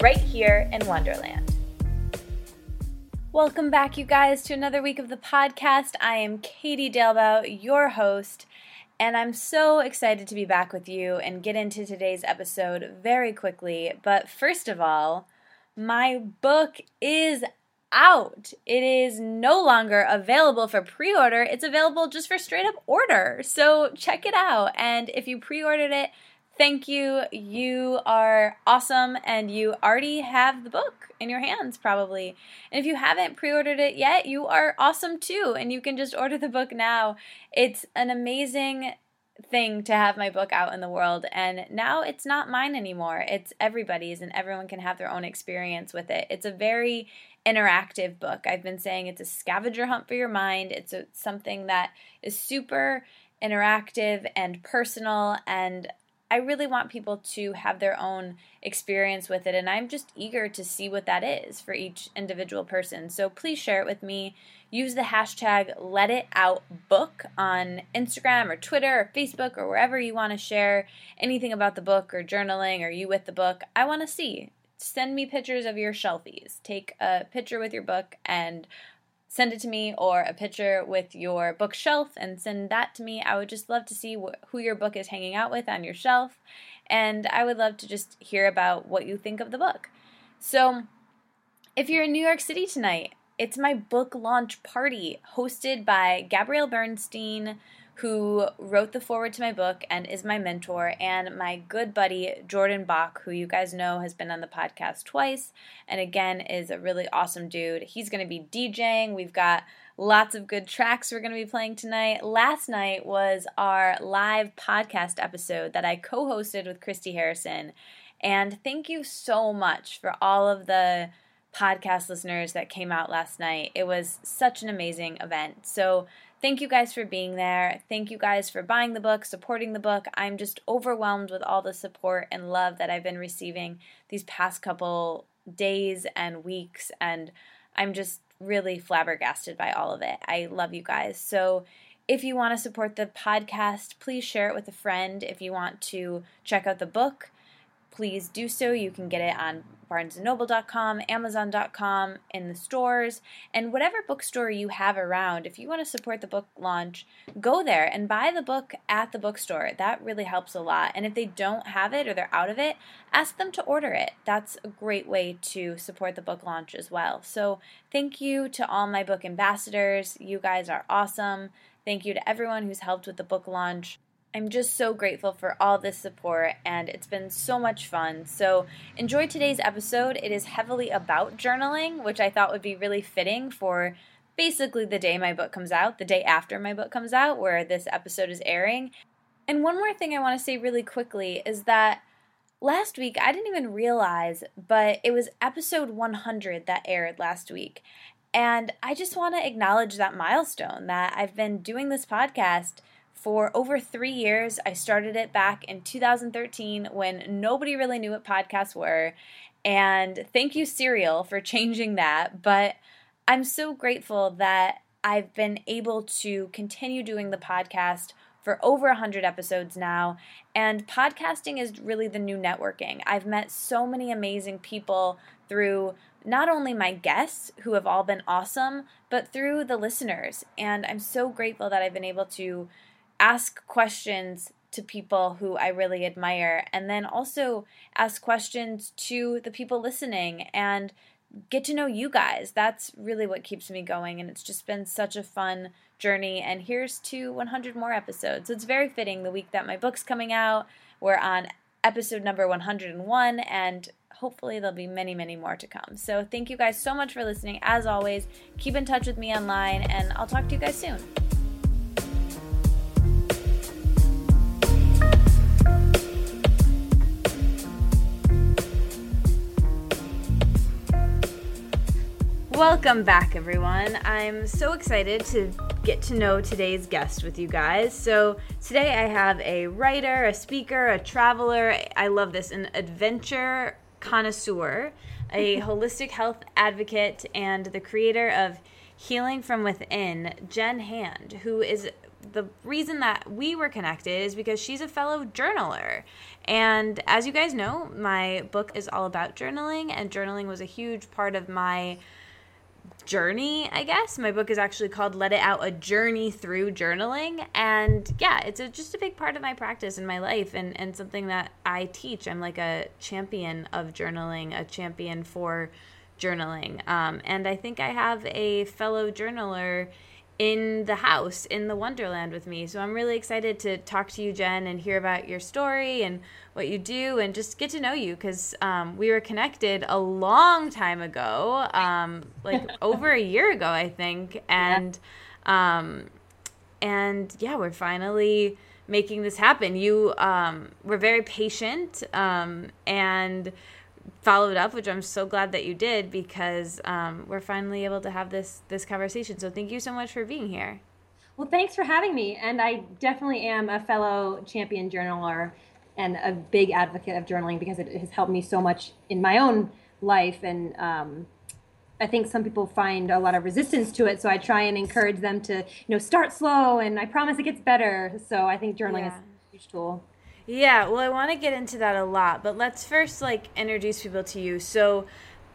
right here in Wonderland. Welcome back, you guys, to another week of the podcast. I am Katie Dalebout, your host, and I'm so excited to be back with you and get into today's episode very quickly. But first of all, my book is out. It is no longer available for pre order, it's available just for straight up order. So check it out. And if you pre ordered it, thank you. You are awesome and you already have the book in your hands, probably. And if you haven't pre ordered it yet, you are awesome too. And you can just order the book now. It's an amazing thing to have my book out in the world and now it's not mine anymore it's everybody's and everyone can have their own experience with it it's a very interactive book i've been saying it's a scavenger hunt for your mind it's a, something that is super interactive and personal and I really want people to have their own experience with it, and I'm just eager to see what that is for each individual person. So please share it with me. Use the hashtag Let It Out Book on Instagram or Twitter or Facebook or wherever you want to share anything about the book or journaling or you with the book. I want to see. Send me pictures of your shelfies. Take a picture with your book and send it to me or a picture with your bookshelf and send that to me. I would just love to see wh- who your book is hanging out with on your shelf. And I would love to just hear about what you think of the book. So, if you're in New York City tonight, it's my book launch party hosted by Gabrielle Bernstein, who wrote the foreword to my book and is my mentor, and my good buddy Jordan Bach, who you guys know has been on the podcast twice and again is a really awesome dude. He's going to be DJing. We've got lots of good tracks we're going to be playing tonight. Last night was our live podcast episode that I co hosted with Christy Harrison. And thank you so much for all of the podcast listeners that came out last night. It was such an amazing event. So, Thank you guys for being there. Thank you guys for buying the book, supporting the book. I'm just overwhelmed with all the support and love that I've been receiving these past couple days and weeks, and I'm just really flabbergasted by all of it. I love you guys. So, if you want to support the podcast, please share it with a friend. If you want to check out the book, please do so. You can get it on barnesandnoble.com, amazon.com, in the stores, and whatever bookstore you have around. If you want to support the book launch, go there and buy the book at the bookstore. That really helps a lot. And if they don't have it or they're out of it, ask them to order it. That's a great way to support the book launch as well. So, thank you to all my book ambassadors. You guys are awesome. Thank you to everyone who's helped with the book launch. I'm just so grateful for all this support, and it's been so much fun. So, enjoy today's episode. It is heavily about journaling, which I thought would be really fitting for basically the day my book comes out, the day after my book comes out, where this episode is airing. And one more thing I want to say really quickly is that last week I didn't even realize, but it was episode 100 that aired last week. And I just want to acknowledge that milestone that I've been doing this podcast for over three years. I started it back in 2013 when nobody really knew what podcasts were. And thank you, Serial, for changing that. But I'm so grateful that I've been able to continue doing the podcast for over 100 episodes now. And podcasting is really the new networking. I've met so many amazing people through not only my guests, who have all been awesome, but through the listeners. And I'm so grateful that I've been able to ask questions to people who I really admire, and then also ask questions to the people listening and get to know you guys. That's really what keeps me going, and it's just been such a fun journey. And here's to 100 more episodes. So It's very fitting the week that my book's coming out. We're on episode number 101, and hopefully there'll be many, many more to come. So thank you guys so much for listening. As always, keep in touch with me online, and I'll talk to you guys soon. Welcome back, everyone. I'm so excited to get to know today's guest with you guys. So, today I have a writer, a speaker, a traveler. I love this, an adventure connoisseur, a holistic health advocate, and the creator of Healing from Within, Jen Hand, who is the reason that we were connected is because she's a fellow journaler. And as you guys know, my book is all about journaling, and journaling was a huge part of my journey, I guess. My book is actually called Let It Out A Journey Through Journaling. And yeah, it's a, just a big part of my practice in my life and, and something that I teach. I'm like a champion of journaling, a champion for journaling. Um, and I think I have a fellow journaler in the house in the Wonderland with me. So I'm really excited to talk to you, Jen, and hear about your story and what you do and just get to know you because um, we were connected a long time ago, um, like over a year ago, I think. And, yeah. Um, and yeah, we're finally making this happen. You um, were very patient um, and followed up, which I'm so glad that you did because um, we're finally able to have this this conversation. So thank you so much for being here. Well, thanks for having me, and I definitely am a fellow champion journaler and a big advocate of journaling because it has helped me so much in my own life and. Um, I think some people find a lot of resistance to it, so I try and encourage them to, you know, start slow, and I promise it gets better. So I think journaling yeah. is a huge tool. Yeah, well, I want to get into that a lot, but let's first like introduce people to you. So,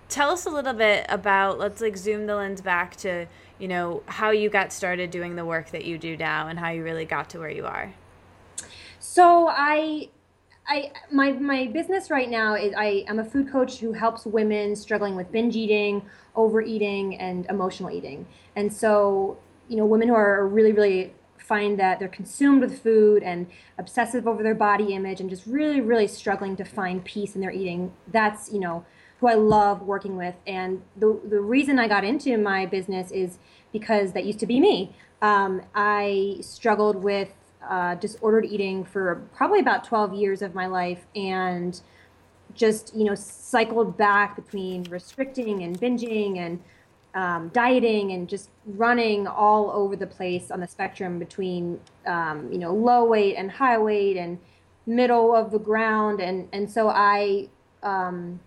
tell us a little bit about. Let's like zoom the lens back to you know how you got started doing the work that you do now, and how you really got to where you are. So I I my my business right now is I am a food coach who helps women struggling with binge eating, overeating, and emotional eating. And so, you know, women who are really really find that they're consumed with food and obsessive over their body image and just really really struggling to find peace in their eating. That's you know who i love working with. And the, the reason i got into my business is because that used to be me. Um, i struggled with uh, disordered eating for probably about 12 years of my life and just you know cycled back between restricting and binging and um, dieting and just running all over the place on the spectrum between um, you know low weight and high weight and middle of the ground. And and so I um,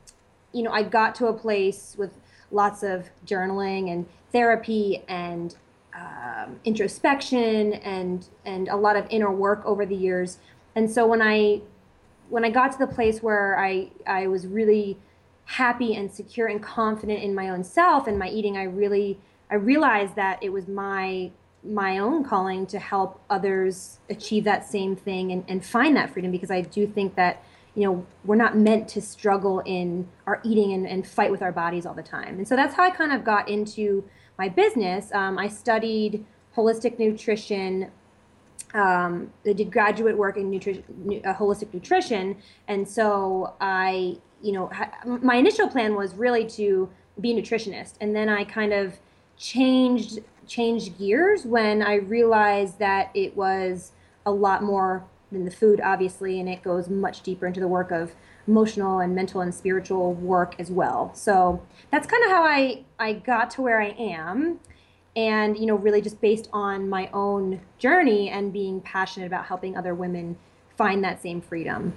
you know I got to a place with lots of journaling and therapy and um, introspection and and a lot of inner work over the years. And so when I when I got to the place where I I was really happy and secure and confident in my own self and my eating, I really I realized that it was my my own calling to help others achieve that same thing and, and find that freedom because I do think that you know we're not meant to struggle in our eating and, and fight with our bodies all the time. And so that's how i kind of got into my business. Um, i studied holistic nutrition um, I did graduate work in nutrition, uh, holistic nutrition, and so I you know, my initial plan was really to be a nutritionist, and then I kind of changed changed gears when I realized that it was a lot more than the food, obviously, and it goes much deeper into the work of emotional and mental and spiritual work as well. So that's kind of how I I got to where I am and you know really just based on my own journey and being passionate about helping other women find that same freedom.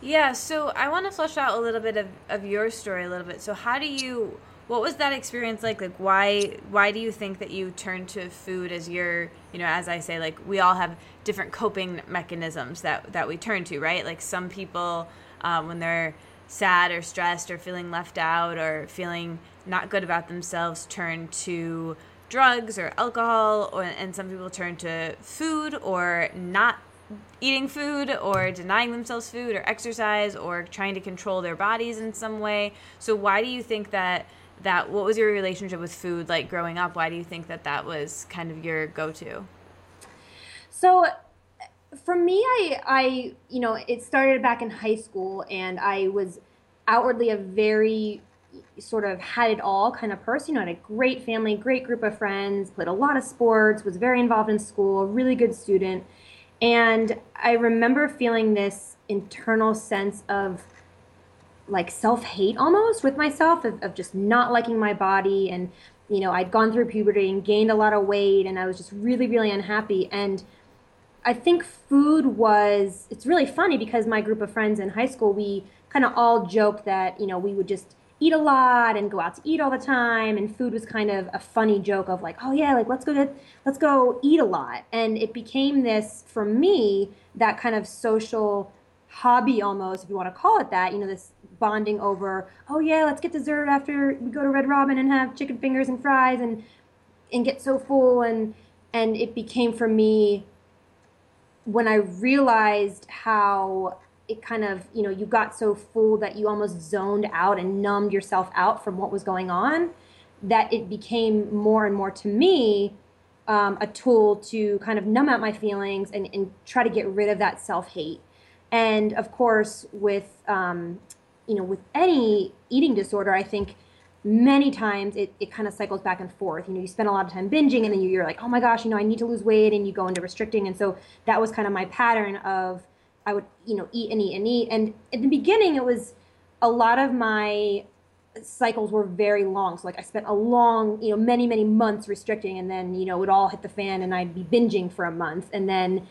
Yeah, so I want to flesh out a little bit of, of your story a little bit. So how do you what was that experience like? Like why why do you think that you turned to food as your you know, as I say, like we all have different coping mechanisms that that we turn to, right? Like some people um, when they're sad or stressed or feeling left out or feeling not good about themselves turn to drugs or alcohol or, and some people turn to food or not eating food or denying themselves food or exercise or trying to control their bodies in some way. So why do you think that that what was your relationship with food like growing up? Why do you think that that was kind of your go-to? So for me I I you know, it started back in high school and I was outwardly a very sort of had it all kind of person. You know, had a great family, great group of friends, played a lot of sports, was very involved in school, really good student. And I remember feeling this internal sense of like self hate almost with myself, of, of, just not liking my body and you know, I'd gone through puberty and gained a lot of weight and I was just really, really unhappy. And I think food was, it's really funny because my group of friends in high school, we kind of all joked that, you know, we would just eat a lot and go out to eat all the time and food was kind of a funny joke of like oh yeah like let's go get let's go eat a lot. And it became this for me that kind of social hobby almost if you want to call it that you know this bonding over oh yeah let's get dessert after we go to red robin and have chicken fingers and fries and and get so full. And and it became for me when i realized how it kind of you know you got so full that you almost zoned out and numbed yourself out from what was going on that it became more and more to me um, a tool to kind of numb out my feelings and, and try to get rid of that self-hate. And of course with um, you know with any eating disorder i think many times it, it kind of cycles back and forth. You know you spend a lot of time binging and then you're like oh my gosh you know i need to lose weight and you go into restricting. And so that was kind of my pattern of I would, you know, eat and eat and eat. And in the beginning, it was a lot of my cycles were very long. So like I spent a long, you know, many, many months restricting and then, you know, it would all hit the fan and I'd be binging for a month. And then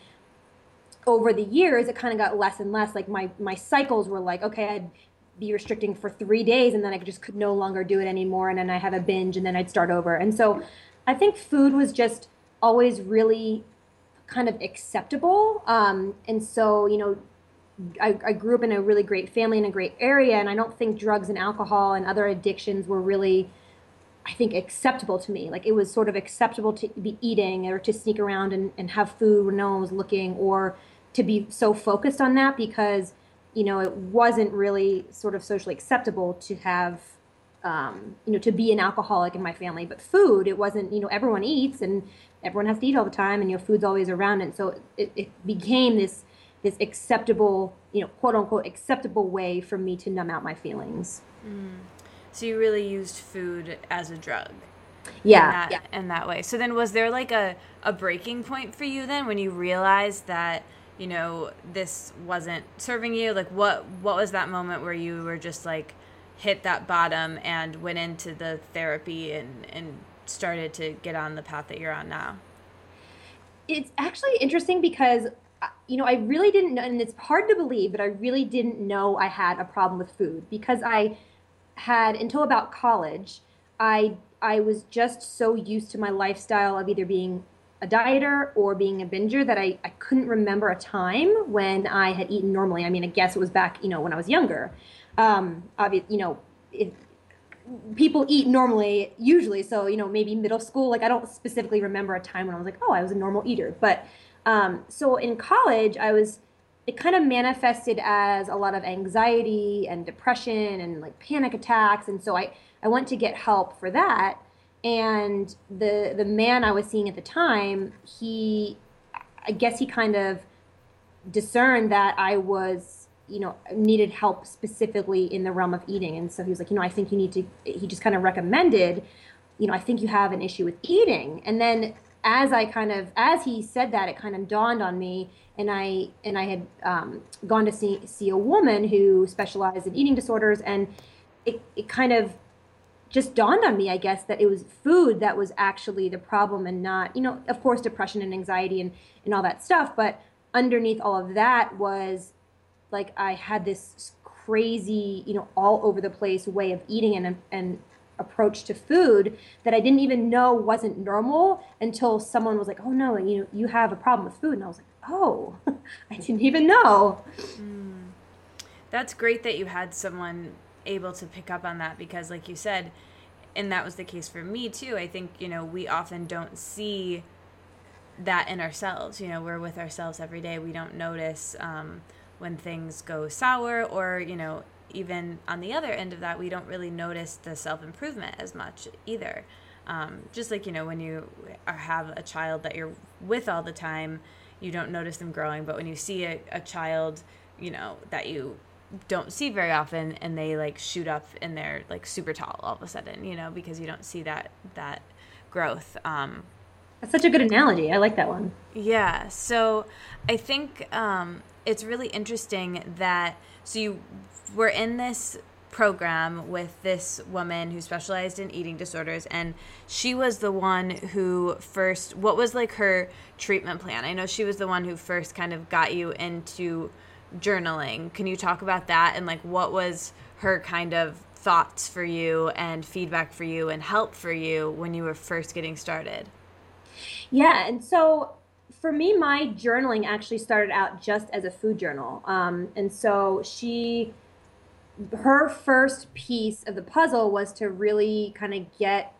over the years, it kind of got less and less. Like my, my cycles were like, okay, I'd be restricting for three days and then I just could no longer do it anymore. And then I have a binge and then I'd start over. And so I think food was just always really kind of acceptable. Um, and so, you know, I, I, grew up in a really great family in a great area, and I don't think drugs and alcohol and other addictions were really, I think, acceptable to me. Like it was sort of acceptable to be eating or to sneak around and, and have food when no one was looking, or to be so focused on that because, you know, it wasn't really sort of socially acceptable to have um, you know, to be an alcoholic in my family. But food, it wasn't, you know, everyone eats and everyone has to eat all the time and your food's always around. And so it, it became this, this acceptable, you know, quote unquote, acceptable way for me to numb out my feelings. Mm. So you really used food as a drug. Yeah, in that, yeah. in that way. So then was there like a, a breaking point for you then when you realized that, you know, this wasn't serving you? Like what what was that moment where you were just like, hit that bottom and went into the therapy and, and started to get on the path that you're on now? It's actually interesting because uh, you know, I really didn't know, and it's hard to believe, but I really didn't know I had a problem with food because I had until about college, I I was just so used to my lifestyle of either being a dieter or being a binger that I, I couldn't remember a time when I had eaten normally. I mean, I guess it was back, you know, when I was younger um, obviously, you know, if people eat normally usually, so you know, maybe middle school. Like I don't specifically remember a time when I was like, oh, I was a normal eater. But um, so in college, I was. It kind of manifested as a lot of anxiety and depression and like panic attacks, and so I I went to get help for that. And the the man I was seeing at the time, he, I guess he kind of discerned that I was you know needed help specifically in the realm of eating. And so he was like you know i think you need to he just kind of recommended you know i think you have an issue with eating. And then as i kind of as he said that it kind of dawned on me and i and i had um, gone to see see a woman who specialized in eating disorders and it, it kind of just dawned on me i guess that it was food that was actually the problem and not you know of course depression and anxiety and and all that stuff but underneath all of that was like I had this crazy, you know, all over the place way of eating and and approach to food that I didn't even know wasn't normal until someone was like, "Oh no, you know, you have a problem with food," and I was like, "Oh, I didn't even know." Mm. That's great that you had someone able to pick up on that because, like you said, and that was the case for me too. I think you know we often don't see that in ourselves. You know, we're with ourselves every day. We don't notice. Um, when things go sour or you know even on the other end of that we don't really notice the self-improvement as much either. Um, just like you know when you have a child that you're with all the time you don't notice them growing but when you see a, a child you know that you don't see very often and they like shoot up and they're like super tall all of a sudden you know because you don't see that that growth um, that's such a good analogy. I like that one. Yeah so i think um, it's really interesting that so you were in this program with this woman who specialized in eating disorders and she was the one who first what was like her treatment plan? I know she was the one who first kind of got you into journaling. Can you talk about that and like what was her kind of thoughts for you and feedback for you and help for you when you were first getting started yeah and so for me my journaling actually started out just as a food journal um, and so she her first piece of the puzzle was to really kind of get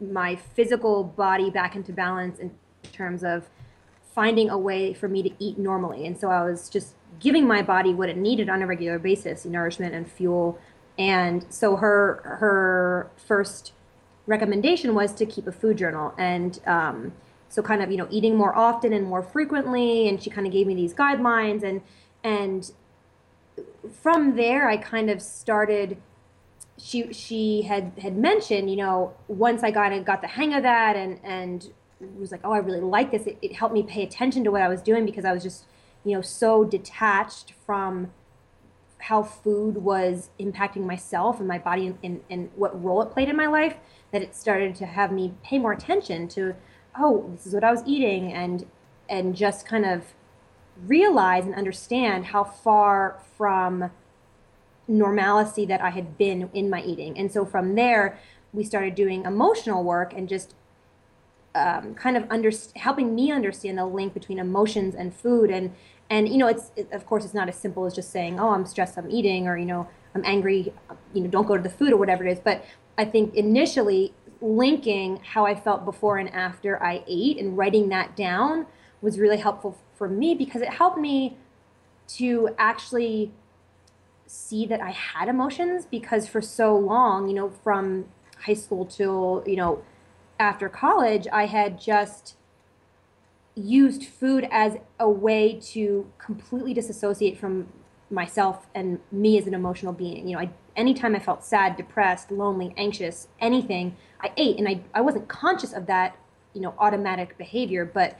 my physical body back into balance in terms of finding a way for me to eat normally. And so I was just giving my body what it needed on a regular basis, nourishment and fuel. And so her her first recommendation was to keep a food journal and um, so kind of you know eating more often and more frequently and she kind of gave me these guidelines and and from there, I kind of started. She she had had mentioned, you know, once I got got the hang of that, and and was like, oh, I really like this. It, it helped me pay attention to what I was doing because I was just, you know, so detached from how food was impacting myself and my body and, and, and, what role it played in my life that it started to have me pay more attention to oh this is what i was eating and and just kind of realize and understand how far from normalcy that I had been in my eating. And so from there, we started doing emotional work and just um, kind of under, helping me understand the link between emotions and food. And, and you know, it's, it, of course, it's not as simple as just saying, oh, I'm stressed, I'm eating, or, you know, I'm angry, you know, don't go to the food or whatever it is. But I think initially linking how I felt before and after I ate and writing that down was really helpful for me because it helped me to actually see that I had emotions because for so long, you know, from high school till, you know, after college, I had just used food as a way to completely disassociate from myself and me as an emotional being. You know, I, anytime I felt sad, depressed, lonely, anxious, anything, I ate and I, I wasn't conscious of that, you know, automatic behavior, but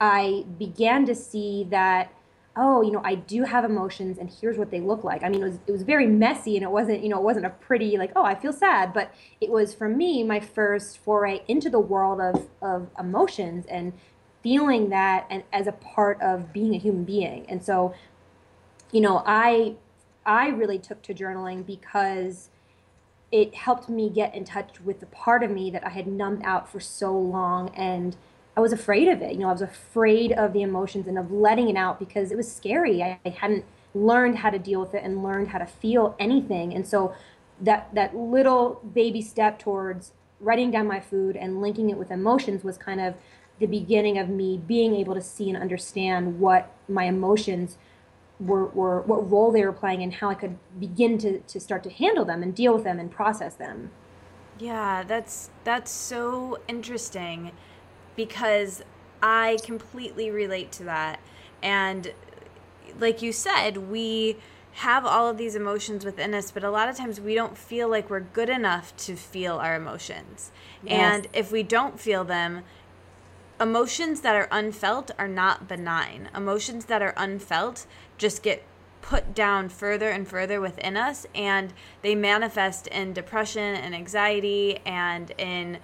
I began to see that oh, you know, I do have emotions and here's what they look like. I mean, it was, it was very messy and it wasn't, you know, it wasn't a pretty, like, oh, I feel sad, but it was for me my first foray into the world of, of emotions and feeling that and as a part of being a human being. And so, you know, I, I really took to journaling because it helped me get in touch with the part of me that I had numbed out for so long and I was afraid of it. You know, I was afraid of the emotions and of letting it out because it was scary. I, I hadn't learned how to deal with it and learned how to feel anything. And so that that little baby step towards writing down my food and linking it with emotions was kind of the beginning of me being able to see and understand what my emotions were, were what role they were playing and how I could begin to, to start to handle them and deal with them and process them. Yeah, that's that's so interesting because I completely relate to that. And like you said, we have all of these emotions within us, but a lot of times we don't feel like we're good enough to feel our emotions. Yes. And if we don't feel them, emotions that are unfelt are not benign. Emotions that are unfelt just get put down further and further within us and they manifest in depression and anxiety and in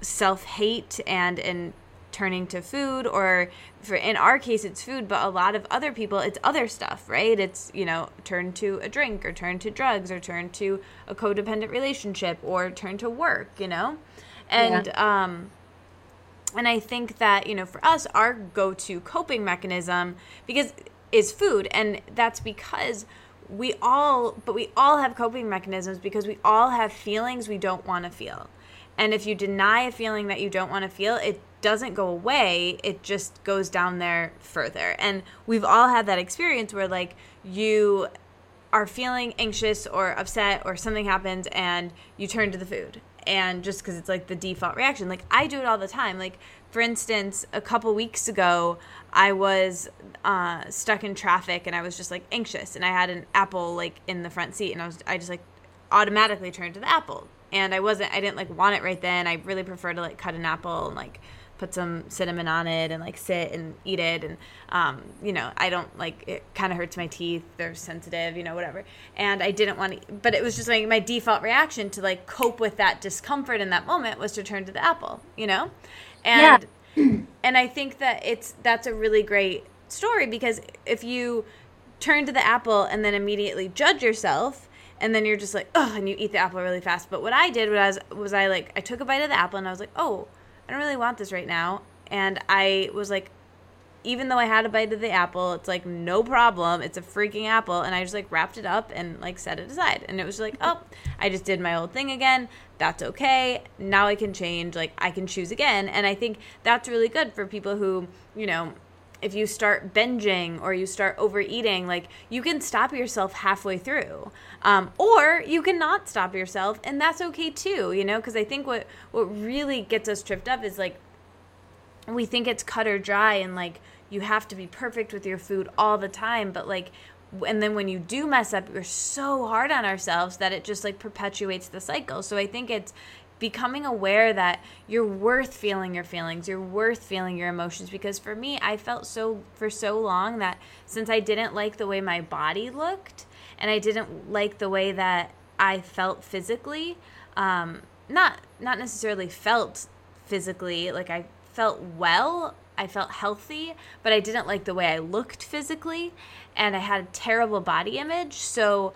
self hate and in turning to food or for in our case it's food but a lot of other people it's other stuff right it's you know turn to a drink or turn to drugs or turn to a codependent relationship or turn to work you know and yeah. um and i think that you know for us our go-to coping mechanism because is food and that's because we all but we all have coping mechanisms because we all have feelings we don't want to feel and if you deny a feeling that you don't want to feel, it doesn't go away. It just goes down there further. And we've all had that experience where, like, you are feeling anxious or upset or something happens and you turn to the food. And just because it's like the default reaction. Like, I do it all the time. Like, for instance, a couple weeks ago, I was uh, stuck in traffic and I was just like anxious, and I had an apple like in the front seat, and I was I just like automatically turned to the apple and I wasn't I didn't like want it right then. I really prefer to like cut an apple and like put some cinnamon on it and like sit and eat it and um, you know i don't like it kind of hurts my teeth they're sensitive you know whatever and i didn't want to but it was just like my default reaction to like cope with that discomfort in that moment was to turn to the apple you know and yeah. And i think that it's that's a really great story because if you turn to the apple and then immediately judge yourself and then you're just like oh and you eat the apple really fast. But what i did was was i like i took a bite of the apple and i was like oh i don't really want this right now. And i was like even though i had a bite of the apple it's like no problem. It's a freaking apple. And i just like wrapped it up and like set it aside. And it was like oh i just did my old thing again that's okay now i can change like i can choose again and i think that's really good for people who you know if you start binging or you start overeating, like you can stop yourself halfway through, um, or you cannot stop yourself, and that's okay too. You know, because I think what what really gets us tripped up is like we think it's cut or dry, and like you have to be perfect with your food all the time, but like and then when you do mess up we're so hard on ourselves that it just like perpetuates the cycle so i think it's becoming aware that you're worth feeling your feelings, you're worth feeling your emotions. Because for me, I felt so for so long that since I didn't like the way my body looked and I didn't like the way that I felt physically, um, not not necessarily felt physically, like I felt well, I felt healthy, but I didn't like the way I looked physically, and I had a terrible body image. So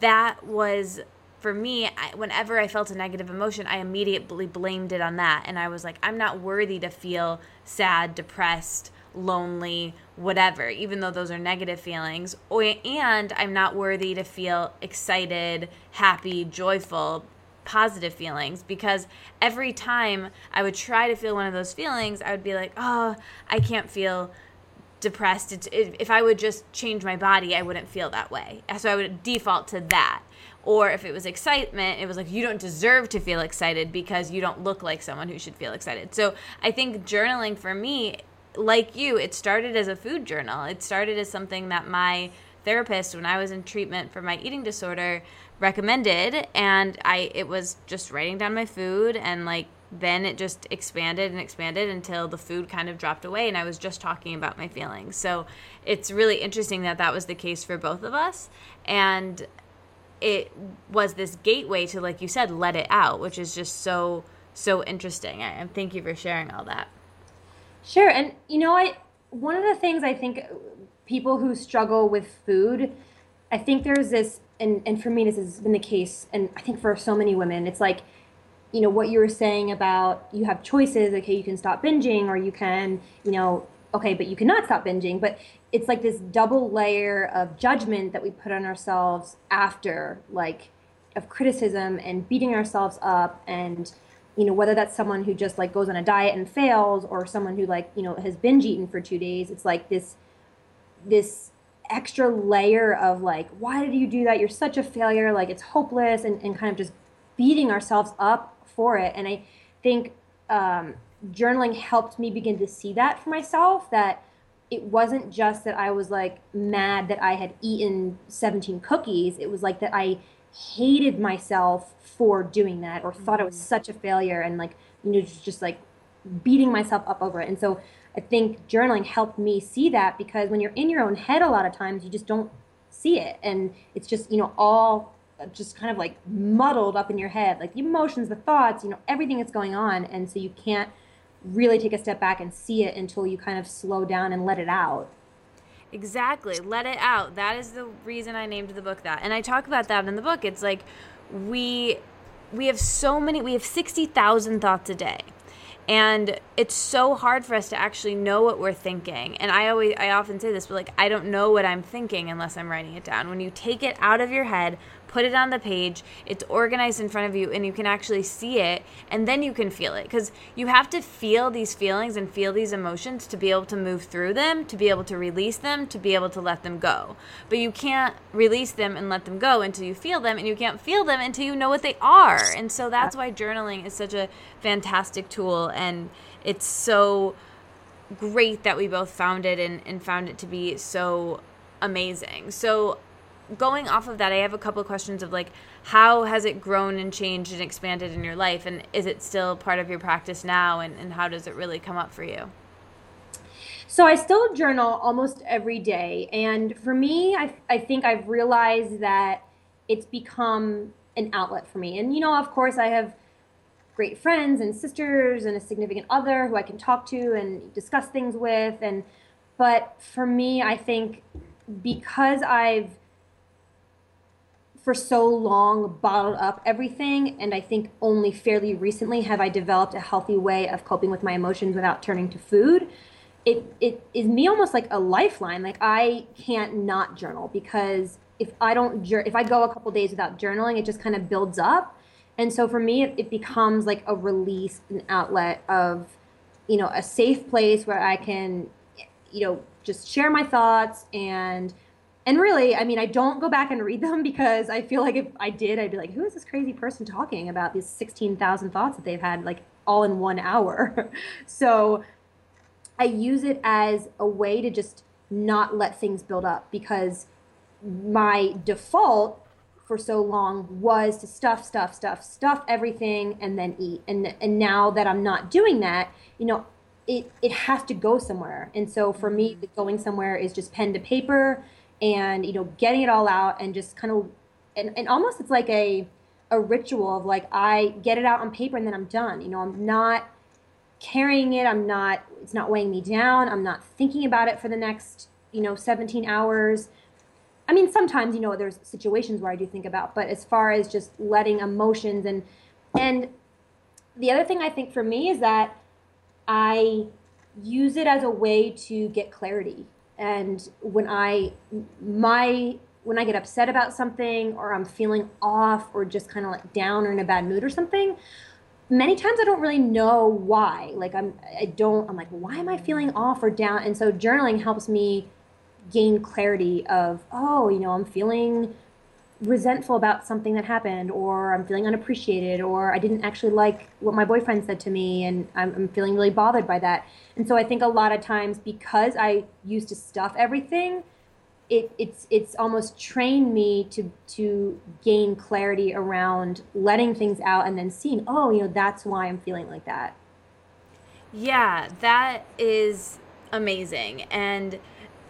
that was for me, I, whenever I felt a negative emotion, I immediately blamed it on that. And I was like, I'm not worthy to feel sad, depressed, lonely, whatever, even though those are negative feelings. And I'm not worthy to feel excited, happy, joyful, positive feelings because every time I would try to feel one of those feelings, I would be like, oh, I can't feel depressed. It's, it, if I would just change my body, I wouldn't feel that way. So I would default to that. Or if it was excitement, it was like, you don't deserve to feel excited because you don't look like someone who should feel excited. So I think journaling for me, like you, it started as a food journal. It started as something that my therapist, when I was in treatment for my eating disorder, recommended. And I, it was just writing down my food and like, then it just expanded and expanded until the food kind of dropped away and I was just talking about my feelings. So it's really interesting that that was the case for both of us. And it was this gateway to like you said let it out which is just so so interesting and thank you for sharing all that sure and you know i one of the things i think people who struggle with food i think there's this and and for me this has been the case and i think for so many women it's like you know what you were saying about you have choices okay you can stop binging or you can you know okay but you cannot stop binging. But it's like this double layer of judgment that we put on ourselves after like of criticism and beating ourselves up and you know whether that's someone who just like goes on a diet and fails or someone who like you know has binge eaten for two days. It's like this this extra layer of like why did you do that? You're such a failure. Like it's hopeless and, and kind of just beating ourselves up for it and i think um, journaling helped me begin to see that for myself that it wasn't just that I was like mad that I had eaten 17 cookies. It was like that I hated myself for doing that or thought it was mm. such a failure and like, you know, just, just like beating myself up over it. And so I think journaling helped me see that because when you're in your own head, a lot of times you just don't see it. And it's just, you know, all Uh, just kind of like muddled up in your head, like the emotions, the thoughts, you know, everything that's going on. And so you can't really take a step back and see it until you kind of slow down and let it out. Exactly. Let it out. That is the reason I named the book that. And I talk about that in the book. It's like we we have so many we have 60,000 thoughts a day. And it's so hard for us to actually know what we're thinking. And I always I often say this, but like I don't know what I'm thinking unless I'm writing it down. When you take it out of your head, put it on the page, it's organized in front of you, and you can actually see it, and then you can feel it. Because you have to feel these feelings and feel these emotions to be able to move through them, to be able to release them, to be able to let them go. But you can't release them and let them go until you feel them, and you can't feel them until you know what they are. And so that's why journaling is such a fantastic tool, and it's so great that we both found it and, and found it to be so amazing. So going off of that, I have a couple of questions of like, how has it grown and changed and expanded in your life? And is it still part of your practice now? And, and how does it really come up for you? So I still journal almost every day. And for me, I, I think I've realized that it's become an outlet for me. And, you know, of course, I have great friends and sisters and a significant other who I can talk to and discuss things with. And, but for me, I think because I've for so long bottled up everything and i think only fairly recently have i developed a healthy way of coping with my emotions without turning to food. It it is me almost like a lifeline. Like i can't not journal because if i don't if i go a couple days without journaling it just kind of builds up. And so for me it, it becomes like a release an outlet of you know a safe place where i can you know just share my thoughts and and really, I mean, I don't go back and read them because I feel like if I did, I'd be like, who is this crazy person talking about these 16,000 thoughts that they've had like all in one hour? so I use it as a way to just not let things build up because my default for so long was to stuff, stuff, stuff, stuff everything and then eat. And and now that I'm not doing that, you know, it it has to go somewhere. And so for me, mm-hmm. going somewhere is just pen to paper and you know getting it all out and just kind of and, and almost it's like a a ritual of like I get it out on paper and then I'm done. You know, I'm not carrying it. I'm not it's not weighing me down. I'm not thinking about it for the next, you know, 17 hours. I mean, sometimes, you know, there's situations where I do think about, but as far as just letting emotions and and the other thing I think for me is that I use it as a way to get clarity and when i my when i get upset about something or i'm feeling off or just kind of like down or in a bad mood or something many times i don't really know why. Like i'm i don't i'm like why am i feeling off or down? And so journaling helps me gain clarity of oh you know i'm feeling resentful about something that happened or i'm feeling unappreciated or i didn't actually like what my boyfriend said to me and i'm, I'm feeling really bothered by that. And so i think a lot of times because i used to stuff everything it, it's it's almost trained me to to gain clarity around letting things out and then seeing oh you know that's why i'm feeling like that. Yeah that is amazing. And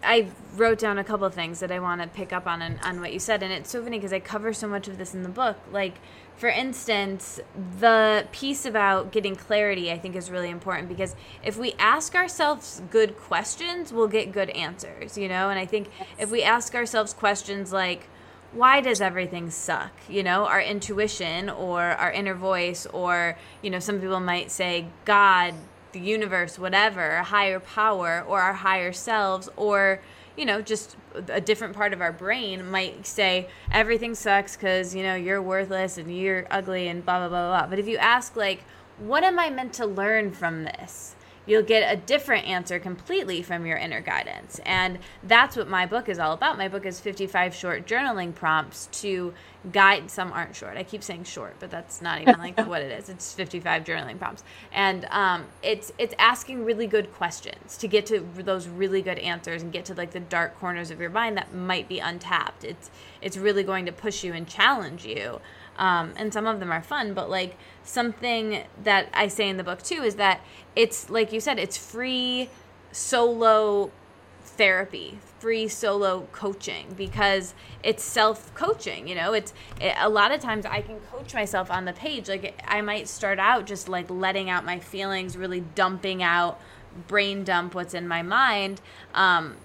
I wrote down a couple of things that I want to pick up on and, on what you said, and it's so funny because I cover so much of this in the book. Like, for instance, the piece about getting clarity I think is really important because if we ask ourselves good questions, we'll get good answers, you know? And I think yes. if we ask ourselves questions like, why does everything suck? You know, our intuition or our inner voice, or, you know, some people might say, God the universe, whatever, higher power or our higher selves or you know, just a different part of our brain might say everything sucks because you know you're worthless and you're ugly and blah blah blah blah. But if you ask like, what am I meant to learn from this? You'll get a different answer completely from your inner guidance. And that's what my book is all about. My book is 55 short journaling prompts to guide some aren't short. I keep saying short, but that's not even like what it is. It's 55 journaling prompts. And um, it's it's asking really good questions to get to those really good answers and get to like the dark corners of your mind that might be untapped. It's it's really going to push you and challenge you. Um, and some of them are fun, but like something that I say in the book too is that it's like you said, it's free solo therapy, free solo coaching because it's self coaching. You know, it's it, a lot of times I can coach myself on the page. Like I might start out just like letting out my feelings, really dumping out, brain dump what's in my mind. Um,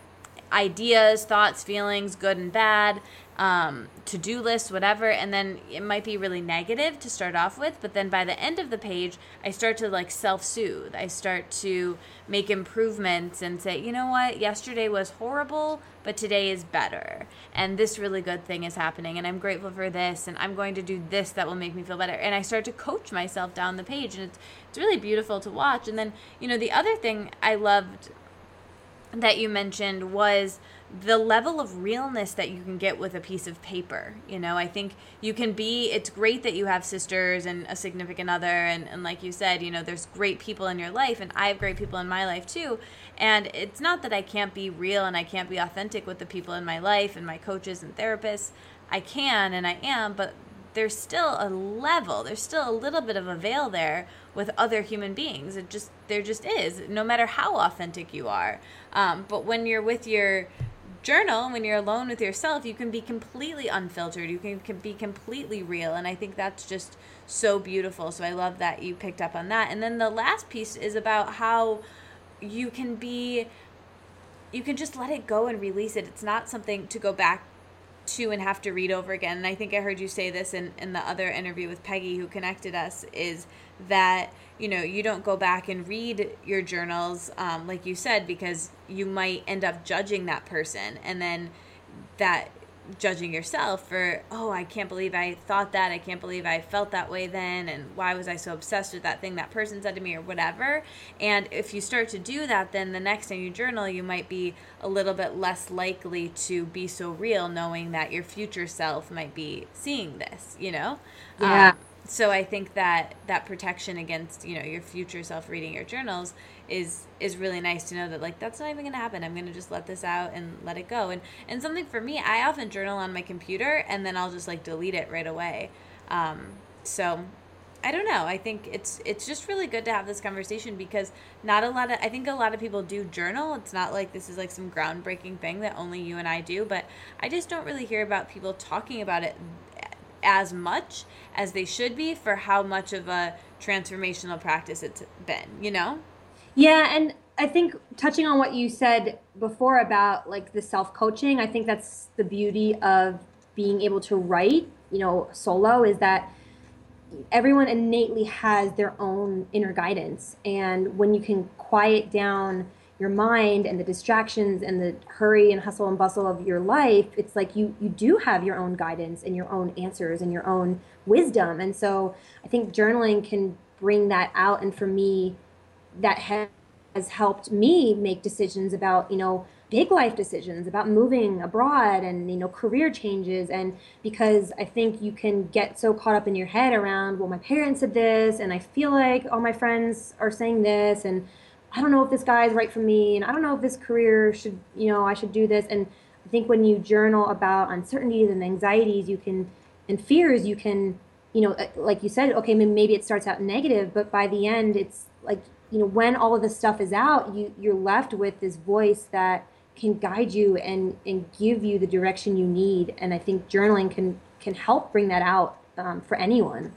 ideas, thoughts, feelings, good and bad um, to do list, whatever. And then it might be really negative to start off with, but then by the end of the page, I start to like self soothe. I start to make improvements and say, you know what, yesterday was horrible, but today is better. And this really good thing is happening. And I'm grateful for this. And I'm going to do this that will make me feel better. And I start to coach myself down the page. And it's, it's really beautiful to watch. And then, you know, the other thing I loved that you mentioned was the level of realness that you can get with a piece of paper. You know, I think you can be, it's great that you have sisters and a significant other. And, and like you said, you know, there's great people in your life, and I have great people in my life too. And it's not that I can't be real and I can't be authentic with the people in my life and my coaches and therapists. I can and I am, but there's still a level, there's still a little bit of a veil there with other human beings. It just, there just is, no matter how authentic you are. Um, but when you're with your journal when you're alone with yourself you can be completely unfiltered. You can, can be completely real and i think that's just so beautiful. So i love that you picked up on that. And then the last piece is about how you can be you can just let it go and release it. It's not something to go back to and have to read over again. And i think i heard you say this in, in the other interview with peggy who connected us is that you know you don't go back and read your journals um, like you said because you might end up judging that person. And then that judging yourself for oh i can't believe i thought that. I can't believe i felt that way then and why was i so obsessed with that thing that person said to me or whatever. And if you start to do that then the next time you journal you might be a little bit less likely to be so real knowing that your future self might be seeing this you know? Yeah. Um, so I think that that protection against you know your future self reading your journals is is really nice to know that like that's not even going to happen. I'm going to just let this out and let it go. And and something for me, I often journal on my computer and then I'll just like delete it right away. Um, so I don't know. I think it's it's just really good to have this conversation because not a lot of I think a lot of people do journal. It's not like this is like some groundbreaking thing that only you and I do, but I just don't really hear about people talking about it as much as they should be for how much of a transformational practice it's been, you know? Yeah, and I think touching on what you said before about like the self coaching, I think that's the beauty of being able to write, you know, solo is that everyone innately has their own inner guidance. And when you can quiet down your mind and the distractions and the hurry and hustle and bustle of your life it's like you you do have your own guidance and your own answers and your own wisdom and so i think journaling can bring that out and for me that has helped me make decisions about you know big life decisions about moving abroad and you know career changes and because i think you can get so caught up in your head around well my parents said this and i feel like all my friends are saying this and I don't know if this guy is right for me, and I don't know if this career should, you know, I should do this. And I think when you journal about uncertainties and anxieties, you can, and fears, you can, you know, like you said, okay, maybe it starts out negative, but by the end, it's like, you know, when all of this stuff is out, you you're left with this voice that can guide you and and give you the direction you need. And I think journaling can can help bring that out um, for anyone.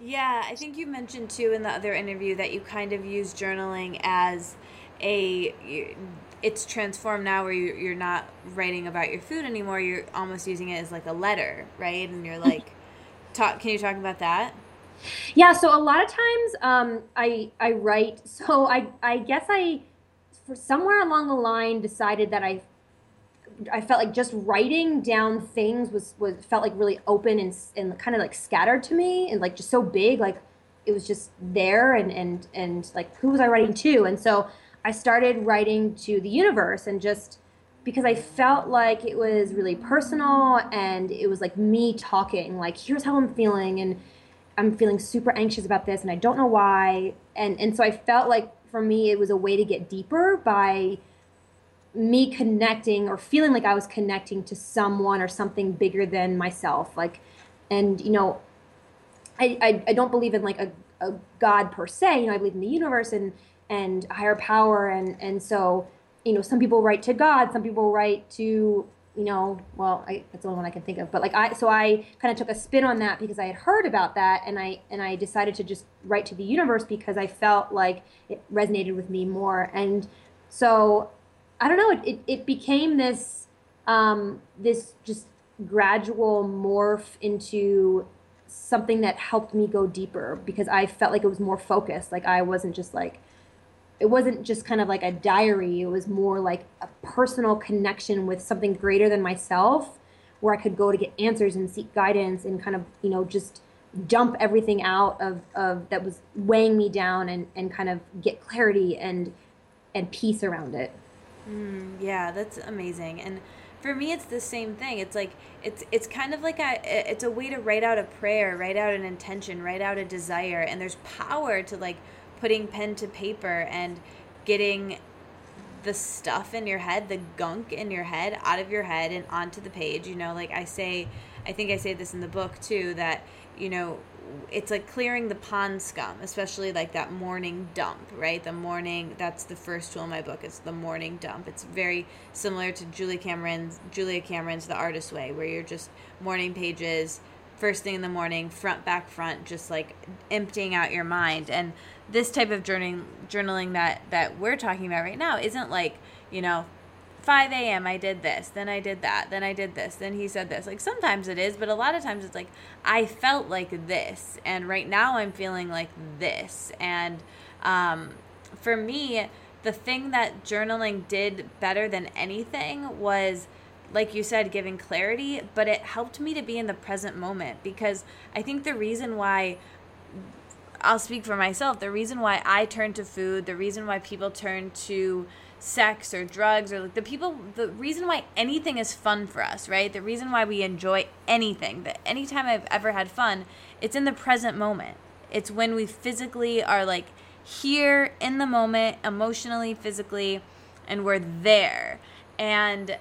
Yeah, I think you mentioned too in the other interview that you kind of use journaling as a it's transformed now where you're not writing about your food anymore you're almost using it as like a letter right and you're like talk can you talk about that yeah so a lot of times um, i i write so i i guess i for somewhere along the line decided that i I felt like just writing down things was was felt like really open and and kind of like scattered to me and like just so big like it was just there and and and like who was I writing to? And so I started writing to the universe and just because I felt like it was really personal and it was like me talking like here's how I'm feeling and I'm feeling super anxious about this and I don't know why and and so I felt like for me it was a way to get deeper by me connecting or feeling like I was connecting to someone or something bigger than myself. Like, and you know, I, I, I don't believe in like a, a God per se. You know, I believe in the universe and and higher power, and and so you know, some people write to God, some people write to you know, well, I, that's the only one I can think of. But like I, so I kind of took a spin on that because I had heard about that, and I and I decided to just write to the universe because I felt like it resonated with me more. And so I don't know. It, it, it became this um, this just gradual morph into something that helped me go deeper because I felt like it was more focused. Like I wasn't just like it wasn't just kind of like a diary. It was more like a personal connection with something greater than myself, where I could go to get answers and seek guidance and kind of you know just dump everything out of, of that was weighing me down and, and kind of get clarity and and peace around it. Mm, yeah, that's amazing. And for me it's the same thing. It's like it's it's kind of like a it's a way to write out a prayer, write out an intention, write out a desire and there's power to like putting pen to paper and getting the stuff in your head, the gunk in your head out of your head and onto the page. You know, like I say, I think I say this in the book too, that, you know, it's like clearing the pond scum, especially like that morning dump, right? The morning that's the first tool in my book. It's the morning dump. It's very similar to Julie Cameron's Julia Cameron's The Artist Way, where you're just morning pages, first thing in the morning, front back front, just like emptying out your mind. And this type of journaling journaling that that we're talking about right now isn't like you know 5 a.m. I did this, then I did that, then I did this, then he said this. Like sometimes it is, but a lot of times it's like I felt like this, and right now I'm feeling like this. And um, for me, the thing that journaling did better than anything was, like you said, giving clarity, but it helped me to be in the present moment because I think the reason why I'll speak for myself. The reason why I turn to food, the reason why people turn to sex or drugs or like the people the reason why anything is fun for us, right? The reason why we enjoy anything, that anytime I've ever had fun, it's in the present moment. It's when we physically are like here in the moment, emotionally, physically, and we're there. And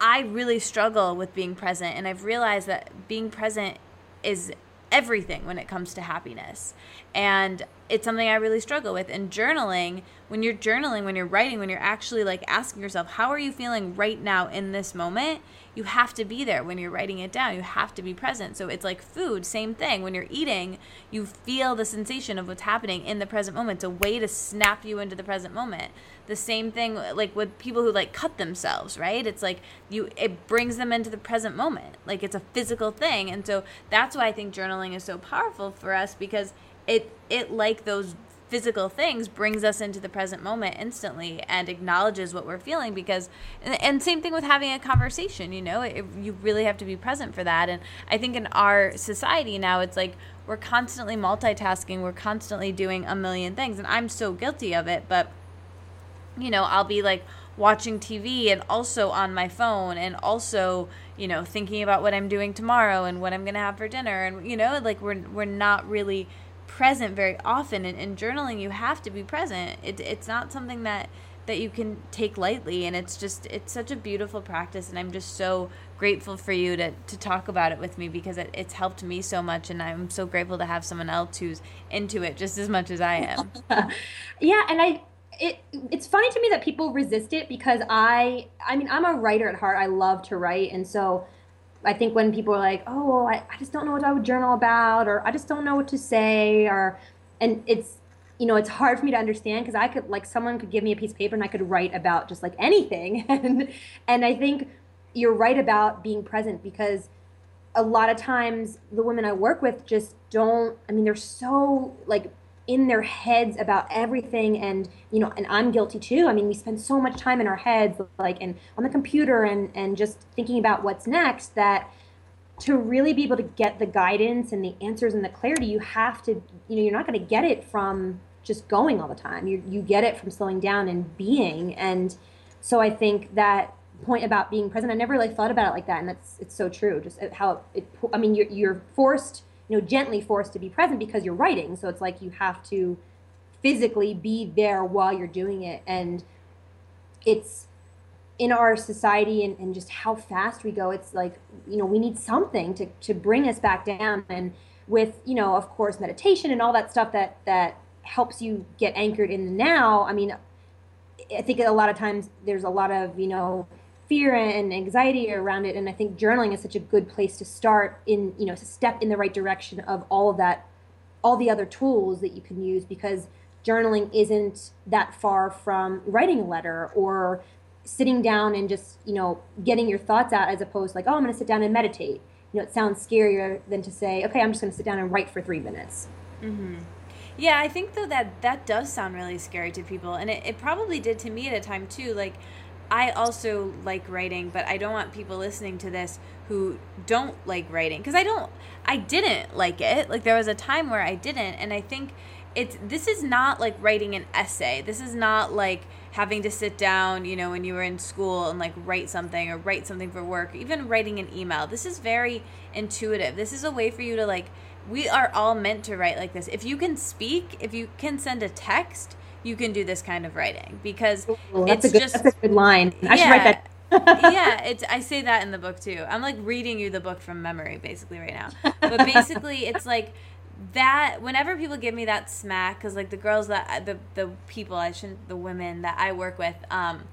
I really struggle with being present and I've realized that being present is everything when it comes to happiness. And it's something I really struggle with. And journaling, when you're journaling, when you're writing, when you're actually like asking yourself, how are you feeling right now in this moment? You have to be there when you're writing it down. You have to be present. So it's like food, same thing. When you're eating, you feel the sensation of what's happening in the present moment. It's a way to snap you into the present moment the same thing like with people who like cut themselves right it's like you it brings them into the present moment like it's a physical thing and so that's why i think journaling is so powerful for us because it it like those physical things brings us into the present moment instantly and acknowledges what we're feeling because and, and same thing with having a conversation you know it, you really have to be present for that. And i think in our society now it's like we're constantly multitasking we're constantly doing a million things and i'm so guilty of it but you know, I'll be like watching TV and also on my phone and also, you know, thinking about what I'm doing tomorrow and what I'm going to have for dinner and you know, like we're we're not really present very often and in journaling you have to be present. It, it's not something that that you can take lightly and it's just it's such a beautiful practice and I'm just so grateful for you to, to talk about it with me because it, it's helped me so much and I'm so grateful to have someone else who's into it just as much as I am. yeah, and I it it's funny to me that people resist it because I I mean I'm a writer at heart. I love to write, and so I think when people are like, "Oh, well, I, I just don't know what I would journal about," or "I just don't know what to say," or and it's you know it's hard for me to understand because I could like someone could give me a piece of paper and I could write about just like anything, and and I think you're right about being present because a lot of times the women I work with just don't. I mean, they're so like in their heads about everything and you know and i'm guilty too. I mean we spend so much time in our heads like and on the computer and and just thinking about what's next that to really be able to get the guidance and the answers and the clarity you have to you know you're not going to get it from just going all the time. You you get it from slowing down and being. And so i think that point about being present i never really thought about it like that. And that's it's so true. Just how it i mean you're, you're forced you know gently forced to be present because you're writing. So it's like you have to physically be there while you're doing it. And it's in our society and, and just how fast we go it's like you know we need something to, to bring us back down. And with you know of course meditation and all that stuff that that helps you get anchored in the now i mean i think a lot of times there's a lot of you know fear and anxiety around it. And i think journaling is such a good place to start in you know step in the right direction of all of that all the other tools that you can use because journaling isn't that far from writing a letter or sitting down and just you know getting your thoughts out as opposed to like oh i'm going to sit down and meditate. You know it sounds scarier than to say okay i'm just going to sit down and write for three minutes. Mm-hmm. yeah i think though that that does sound really scary to people. And it, it probably did to me at a time too. Like I also like writing, but I don't want people listening to this who don't like writing because I don't I didn't like it. Like there was a time where I didn't and I think it's this is not like writing an essay. This is not like having to sit down, you know, when you were in school and like write something or write something for work, even writing an email. This is very intuitive. This is a way for you to like we are all meant to write like this. If you can speak, if you can send a text, you can do this kind of writing because Ooh, it's good, just that's a good line. I should Yeah. write that. yeah, it's I say that in the book too. I'm like reading you the book from memory basically right now. But basically it's like that whenever people give me that smack cuz like the girls that the the people I shouldn't the women that I work with um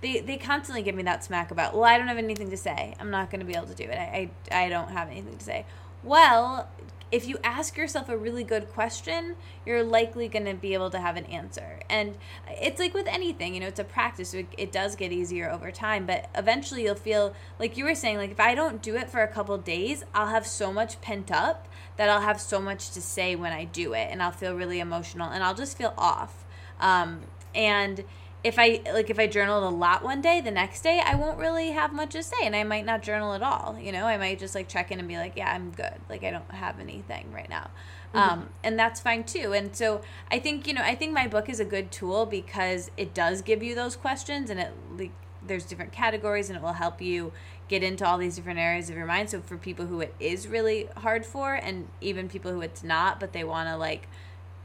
they they constantly give me that smack about, "Well, I don't have anything to say. I'm not going to be able to do it. I, I I don't have anything to say." Well, if you ask yourself a really good question, you're likely going to be able to have an answer. And it's like with anything, you know, it's a practice. It, it does get easier over time, but eventually you'll feel like you were saying, like if I don't do it for a couple days, I'll have so much pent up that I'll have so much to say when I do it, and I'll feel really emotional, and I'll just feel off. Um, and if I like if I journaled a lot one day, the next day I won't really have much to say and I might not journal at all. You know, I might just like check in and be like, yeah, I'm good. Like I don't have anything right now. Um, and that's fine too. And so I think, you know, I think my book is a good tool because it does give you those questions and it like there's different categories and it will help you get into all these different areas of your mind. So for people who it is really hard for and even people who it's not, but they want to like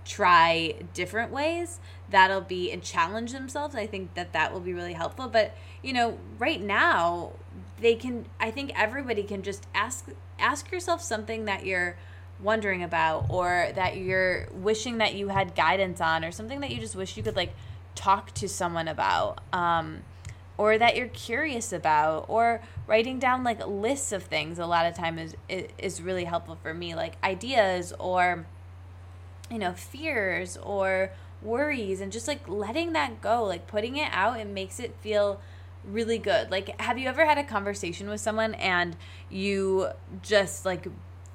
try different ways that'll be and challenge themselves. I think that that will be really helpful. But you know right now they can i think everybody can just ask ask yourself something that you're wondering about or that you're wishing that you had guidance on or something that you just wish you could like talk to someone about um or that you're curious about or writing down like lists of things a lot of time is is, is really helpful for me like ideas or you know fears or worries and just like letting that go like putting it out it makes it feel really good. Like have you ever had a conversation with someone and you just like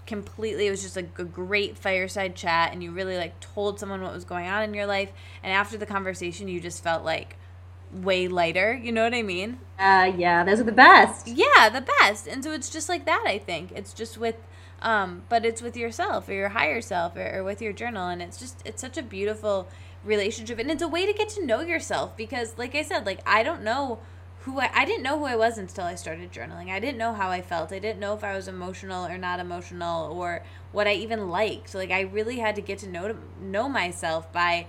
completely it was just like a great fireside chat and you really like told someone what was going on in your life and after the conversation you just felt like way lighter? You know what i mean? Uh, yeah, those are the best. yeah the best. And so it's just like that i think. It's just with um but it's with yourself or your higher self or, or with your journal and it's just it's such a beautiful relationship and it's a way to get to know yourself because like i said like i don't know who I, I didn't know who i was until i started journaling. I didn't know how i felt. I didn't know if i was emotional or not emotional or what i even liked. Like i really had to get to know know myself by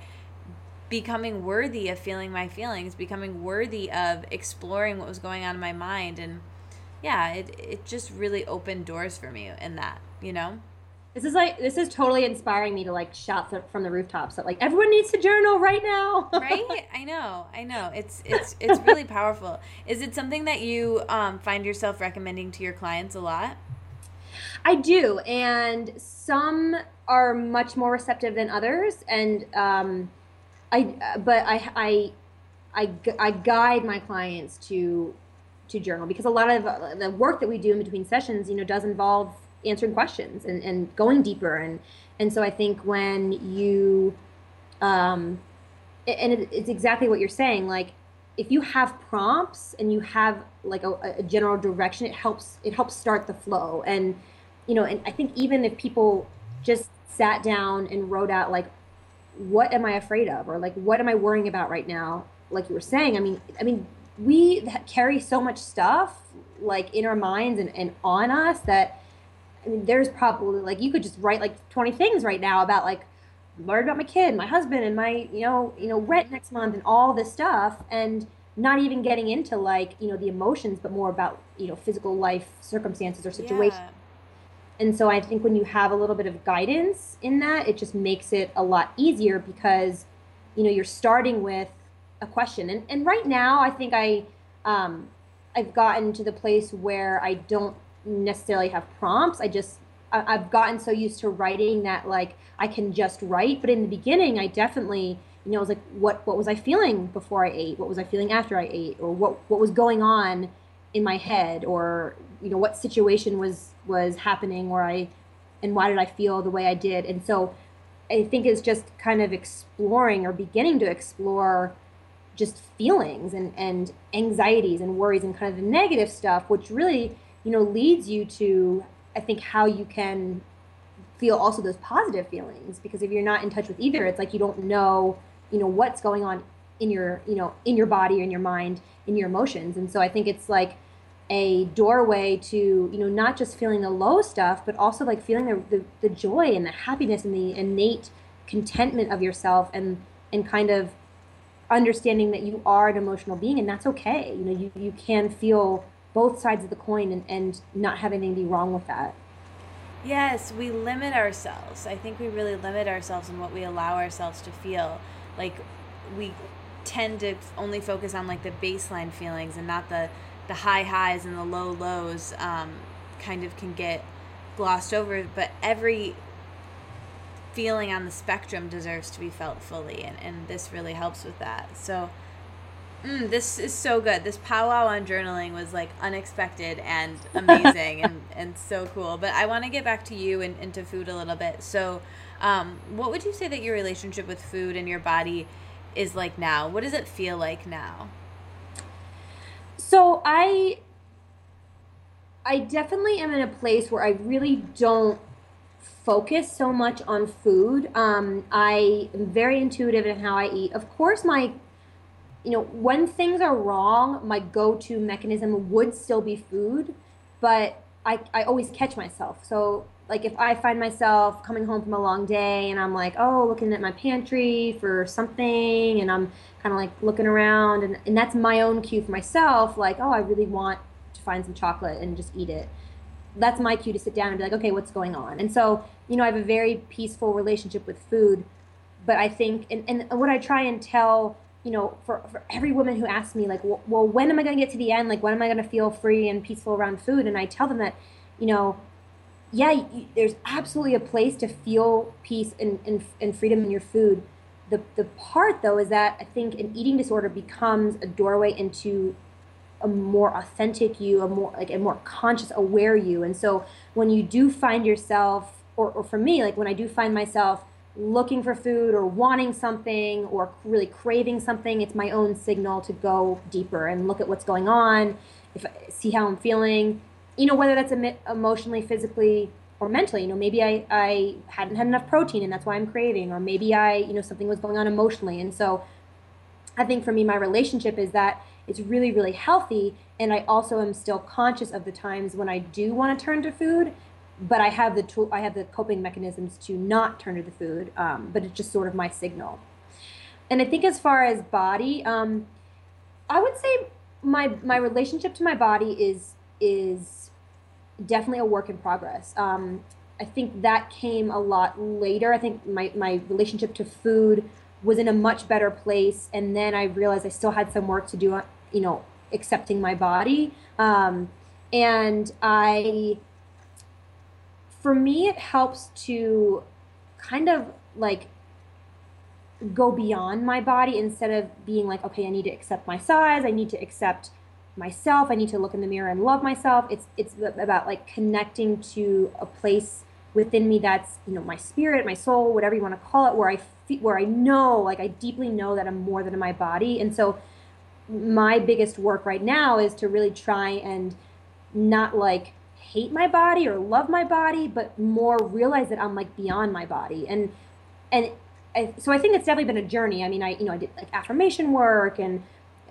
becoming worthy of feeling my feelings becoming worthy of exploring what was going on in my mind and yeah it, it just really opened doors for me in that you know? This is like this is totally inspiring me to like shout from the rooftops that like everyone needs to journal right now. right? I know i know. It's it's it's really powerful. Is it something that you um, find yourself recommending to your clients a lot? I do, and some are much more receptive than others, and um, I but I I I, I guide my clients to to journal because a lot of uh, the work that we do in between sessions, you know, does involve answering questions and, and going deeper, and and so I think when you um, and it, it's exactly what you're saying, like if you have prompts and you have like a, a general direction it helps it helps start the flow. And you know and i think even if people just sat down and wrote out like what am i afraid of? Or like what am i worrying about right now? Like you were saying i mean i mean we carry so much stuff like in our minds and, and on us that i mean there's probably like you could just write like 20 things right now about like worried about my kid, my husband, and my you know you know rent next month and all this stuff, and not even getting into like you know the emotions, but more about you know physical life circumstances or situations. Yeah. And so I think when you have a little bit of guidance in that, it just makes it a lot easier because you know you're starting with a question. And and right now I think I um, I've gotten to the place where I don't necessarily have prompts. I just I- I've gotten so used to writing that like I can just write. But in the beginning, I definitely you know I was like, what what was I feeling before I ate? What was I feeling after I ate? Or what what was going on in my head? Or you know what situation was was happening where I and why did I feel the way I did? And so I think it's just kind of exploring or beginning to explore just feelings and, and anxieties and worries and kind of the negative stuff, which really, you know, leads you to, I think, how you can feel also those positive feelings. Because if you're not in touch with either, it's like you don't know, you know, what's going on in your, you know, in your body in your mind, in your emotions. And so I think it's like a doorway to, you know, not just feeling the low stuff, but also like feeling the, the, the joy and the happiness and the innate contentment of yourself and, and kind of understanding that you are an emotional being and that's okay. You know, you, you can feel both sides of the coin and, and not have anything be wrong with that. Yes, we limit ourselves. I think we really limit ourselves in what we allow ourselves to feel. Like we tend to only focus on like the baseline feelings and not the the high highs and the low lows um, kind of can get glossed over but every feeling on the spectrum deserves to be felt fully and, and this really helps with that. So mm, this is so good. This powwow on journaling was like unexpected and amazing and, and so cool. But i want to get back to you and into food a little bit. So um, what would you say that your relationship with food and your body is like now? What does it feel like now? So i i definitely am in a place where i really don't focus so much on food. Um, I am very intuitive in how I eat. Of course, my, you know, when things are wrong, my go to mechanism would still be food, but I, I always catch myself. So, like, if I find myself coming home from a long day and I'm like, oh, looking at my pantry for something, and I'm kind of like looking around, and, and that's my own cue for myself, like, oh, I really want to find some chocolate and just eat it that's my cue to sit down and be like, okay, what's going on? And so, you know, I have a very peaceful relationship with food, but I think, and, and what I try and tell, you know, for, for every woman who asks me, like, well, well when am I going to get to the end? Like, when am I going to feel free and peaceful around food? And I tell them that, you know, yeah, you, there's absolutely a place to feel peace and, and, and freedom in your food. The, the part, though, is that I think an eating disorder becomes a doorway into a more authentic you, a more like a more conscious, aware you. And so when you do find yourself, or, or for me, like when I do find myself looking for food or wanting something or really craving something, it's my own signal to go deeper and look at what's going on, if see how I'm feeling. You know, whether that's emotionally, physically, or mentally. You know, maybe I, I hadn't had enough protein and that's why I'm craving, or maybe I, you know, something was going on emotionally. And so I think for me, my relationship is that it's really, really healthy. And I also am still conscious of the times when I do want to turn to food, but I have the tool, I have the coping mechanisms to not turn to the food. Um, but it's just sort of my signal. And I think as far as body, um, I would say my my relationship to my body is is definitely a work in progress. Um, I think that came a lot later. I think my, my relationship to food was in a much better place. And then I realized I still had some work to do you know, accepting my body. Um, and I, for me, it helps to kind of like go beyond my body instead of being like, okay, I need to accept my size, I need to accept myself, I need to look in the mirror and love myself. It's it's about like connecting to a place within me that's you know my spirit, my soul, whatever you want to call it, where I feel, where I know, like I deeply know that I'm more than my body, and so my biggest work right now is to really try and not like hate my body or love my body, but more realize that I'm like beyond my body. And and I, so I think it's definitely been a journey. I mean, I you know I did like affirmation work and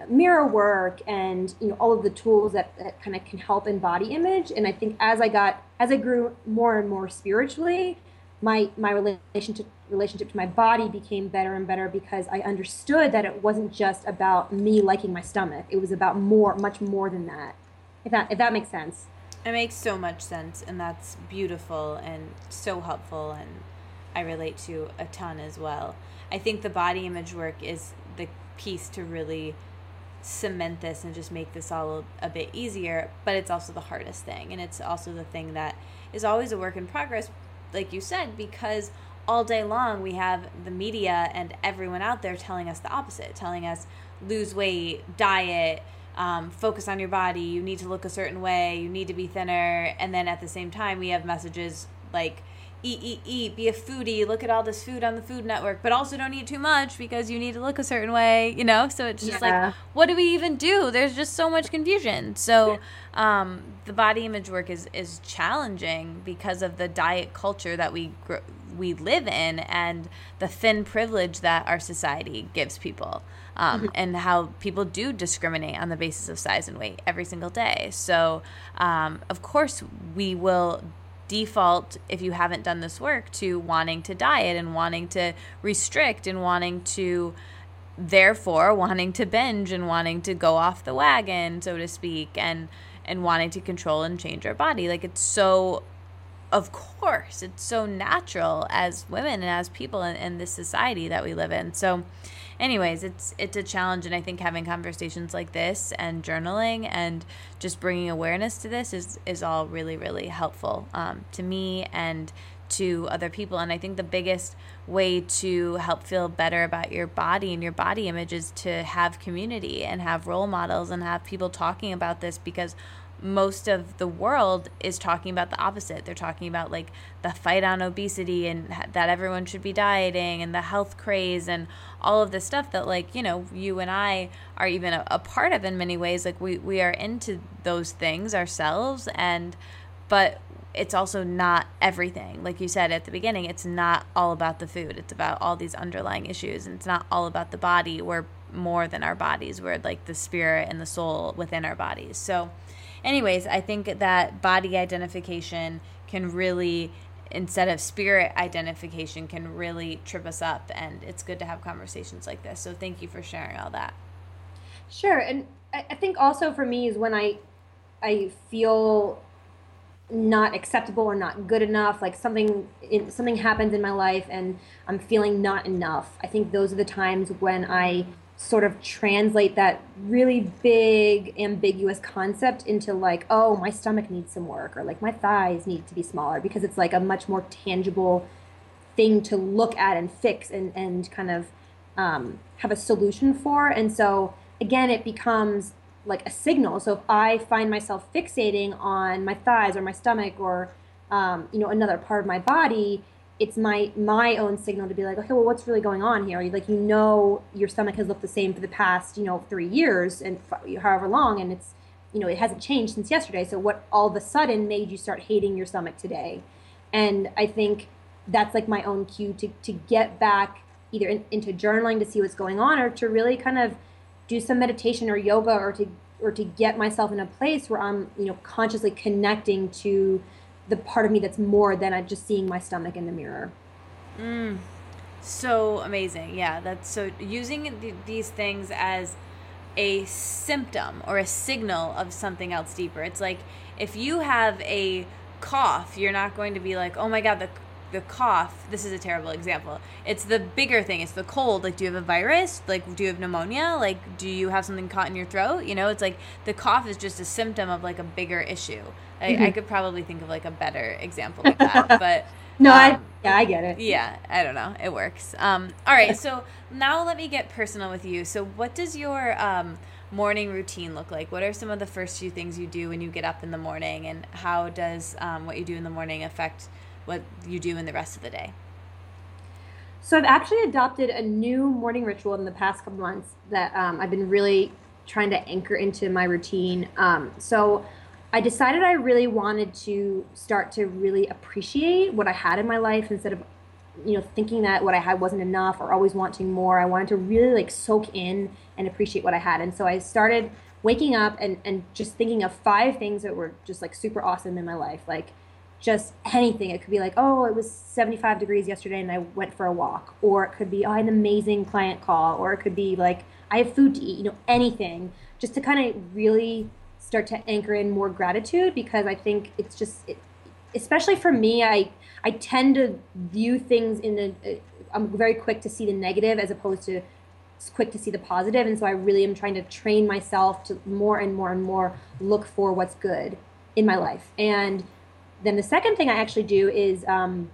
mirror work and you know all of the tools that, that kind of can help in body image. And I think as I got as I grew more and more spiritually, my my relationship relationship to my body became better and better because I understood that it wasn't just about me liking my stomach. It was about more, much more than that. If that if that makes sense. It makes so much sense, and that's beautiful and so helpful, and I relate to a ton as well. I think the body image work is the piece to really cement this and just make this all a bit easier, but it's also the hardest thing, and it's also the thing that is always a work in progress, like you said, because all day long we have the media and everyone out there telling us the opposite, telling us lose weight, diet, um, focus on your body, you need to look a certain way, you need to be thinner. And then at the same time, we have messages like, eat, eat, eat, be a foodie, look at all this food on the Food Network, but also don't eat too much because you need to look a certain way, you know? So it's just yeah. like, what do we even do? There's just so much confusion. So um, the body image work is, is challenging because of the diet culture that we we live in and the thin privilege that our society gives people. Um, mm-hmm. and how people do discriminate on the basis of size and weight every single day. So, um, of course, we will default if you haven't done this work to wanting to diet and wanting to restrict and wanting to therefore wanting to binge and wanting to go off the wagon so to speak and and wanting to control and change our body. Like it's so of course it's so natural as women and as people in, in this society that we live in. So anyways, it's it's a challenge, and I think having conversations like this and journaling and just bringing awareness to this is is all really really helpful um, to me and to other people. And I think the biggest way to help feel better about your body and your body image is to have community and have role models and have people talking about this because most of the world is talking about the opposite. They're talking about like the fight on obesity and that everyone should be dieting and the health craze and all of this stuff that like, you know, you and I are even a, a part of in many ways. Like we we are into those things ourselves and but it's also not everything. Like you said at the beginning, it's not all about the food. It's about all these underlying issues and it's not all about the body. We're more than our bodies. We're like the spirit and the soul within our bodies. So anyways, I think that body identification can really instead of spirit identification can really trip us up and it's good to have conversations like this. So thank you for sharing all that. Sure and i think also for me is when i i feel not acceptable or not good enough like something something happens in my life and i'm feeling not enough. I think those are the times when i sort of translate that really big ambiguous concept into like oh my stomach needs some work or like my thighs need to be smaller because it's like a much more tangible thing to look at and fix and and kind of um, have a solution for. And so again it becomes like a signal. So if i find myself fixating on my thighs or my stomach or um, you know another part of my body it's my my own signal to be like, okay, well, what's really going on here? Like, you know, your stomach has looked the same for the past, you know, three years and however long, and it's, you know, it hasn't changed since yesterday. So, what all of a sudden made you start hating your stomach today? And I think that's like my own cue to to get back either in, into journaling to see what's going on, or to really kind of do some meditation or yoga, or to or to get myself in a place where I'm, you know, consciously connecting to the part of me that's more than i just seeing my stomach in the mirror. Mm. So amazing. Yeah, that's so using th- these things as a symptom or a signal of something else deeper. It's like if you have a cough, you're not going to be like, "Oh my god, the the cough." This is a terrible example. It's the bigger thing. It's the cold. Like, do you have a virus? Like, do you have pneumonia? Like, do you have something caught in your throat? You know, it's like the cough is just a symptom of like a bigger issue. I, mm-hmm. I could probably think of like a better example of that, but no, um, I yeah, I get it. Yeah, I don't know, it works. Um, all right, so now let me get personal with you. So, what does your um, morning routine look like? What are some of the first few things you do when you get up in the morning, and how does um, what you do in the morning affect what you do in the rest of the day? So, I've actually adopted a new morning ritual in the past couple months that um, I've been really trying to anchor into my routine. Um, so I decided I really wanted to start to really appreciate what I had in my life instead of you know thinking that what I had wasn't enough or always wanting more. I wanted to really like soak in and appreciate what I had. And so I started waking up and and just thinking of five things that were just like super awesome in my life. Like just anything. It could be like, oh, it was 75 degrees yesterday and I went for a walk. Or it could be, oh, I had an amazing client call. Or it could be like, I have food to eat, you know, anything. Just to kind of really start to anchor in more gratitude because I think it's just, it, especially for me, I I tend to view things in the. I'm very quick to see the negative as opposed to quick to see the positive, and so I really am trying to train myself to more and more and more look for what's good in my life. And then the second thing I actually do is um,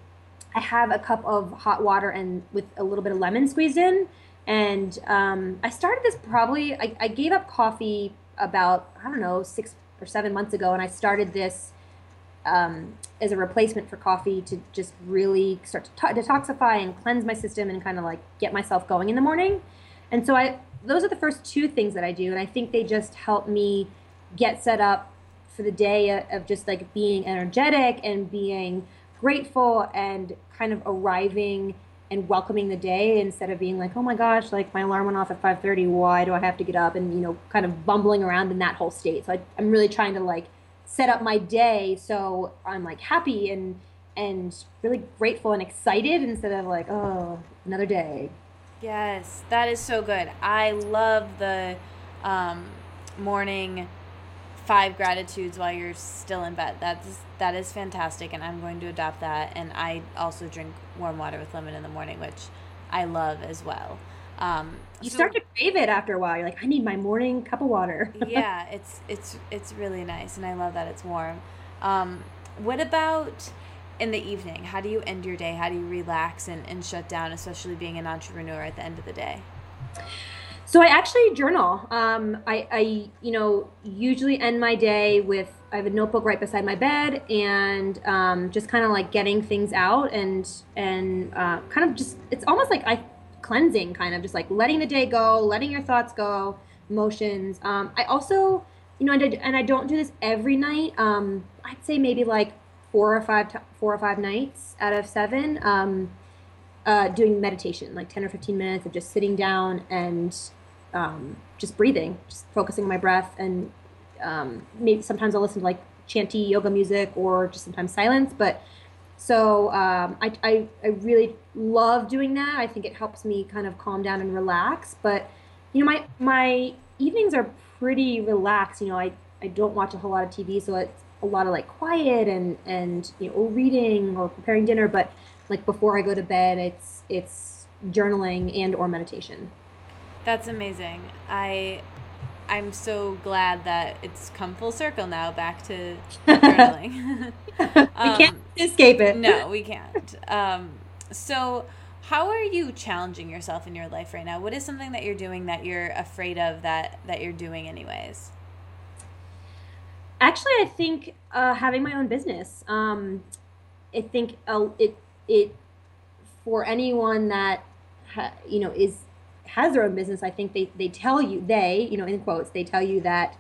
I have a cup of hot water and with a little bit of lemon squeezed in. And um, I started this probably, I, I gave up coffee about I don't know six or seven months ago, and I started this um, as a replacement for coffee to just really start to detoxify and cleanse my system and kind of like get myself going in the morning. And so I those are the first two things that I do, and I think they just help me get set up for the day of just like being energetic and being grateful and kind of arriving and welcoming the day instead of being like, oh my gosh, like my alarm went off at 5:30. Why do I have to get up? And you know, kind of bumbling around in that whole state. So I, I'm really trying to like set up my day so I'm like happy and and really grateful and excited instead of like, oh, another day. Yes, that is so good. I love the um, morning five gratitudes while you're still in bed. That's that is fantastic, and I'm going to adopt that. And I also drink warm water with lemon in the morning, which I love as well. Um, you so, start to crave it after a while. You're like, I need my morning cup of water. yeah, it's it's it's really nice, and I love that it's warm. Um, what about in the evening? How do you end your day? How do you relax and, and shut down, especially being an entrepreneur at the end of the day? So I actually journal. Um, I, I, you know, usually end my day with I have a notebook right beside my bed, and um, just kind of like getting things out, and and uh, kind of just it's almost like I cleansing, kind of just like letting the day go, letting your thoughts go, emotions. Um, I also, you know, and I, and I don't do this every night. Um, I'd say maybe like four or five four or five nights out of seven. Uh, doing meditation, like 10 or 15 minutes of just sitting down and um, just breathing, just focusing on my breath. And um, maybe sometimes I'll listen to like chanty yoga music or just sometimes silence. But so um, I, I, I really love doing that. I think it helps me kind of calm down and relax. But, you know, my, my evenings are pretty relaxed. You know, I, I don't watch a whole lot of TV, so it's a lot of like quiet and, and, you know, reading or preparing dinner. But like before I go to bed, it's it's journaling and or meditation. That's amazing. I I'm so glad that it's come full circle now back to journaling. um, we can't escape it. No, we can't. Um, so, how are you challenging yourself in your life right now? What is something that you're doing that you're afraid of that that you're doing anyways? Actually, I think uh, having my own business. Um, I think uh, it it for anyone that ha, you know is has their own business i think they they tell you they you know in quotes they tell you that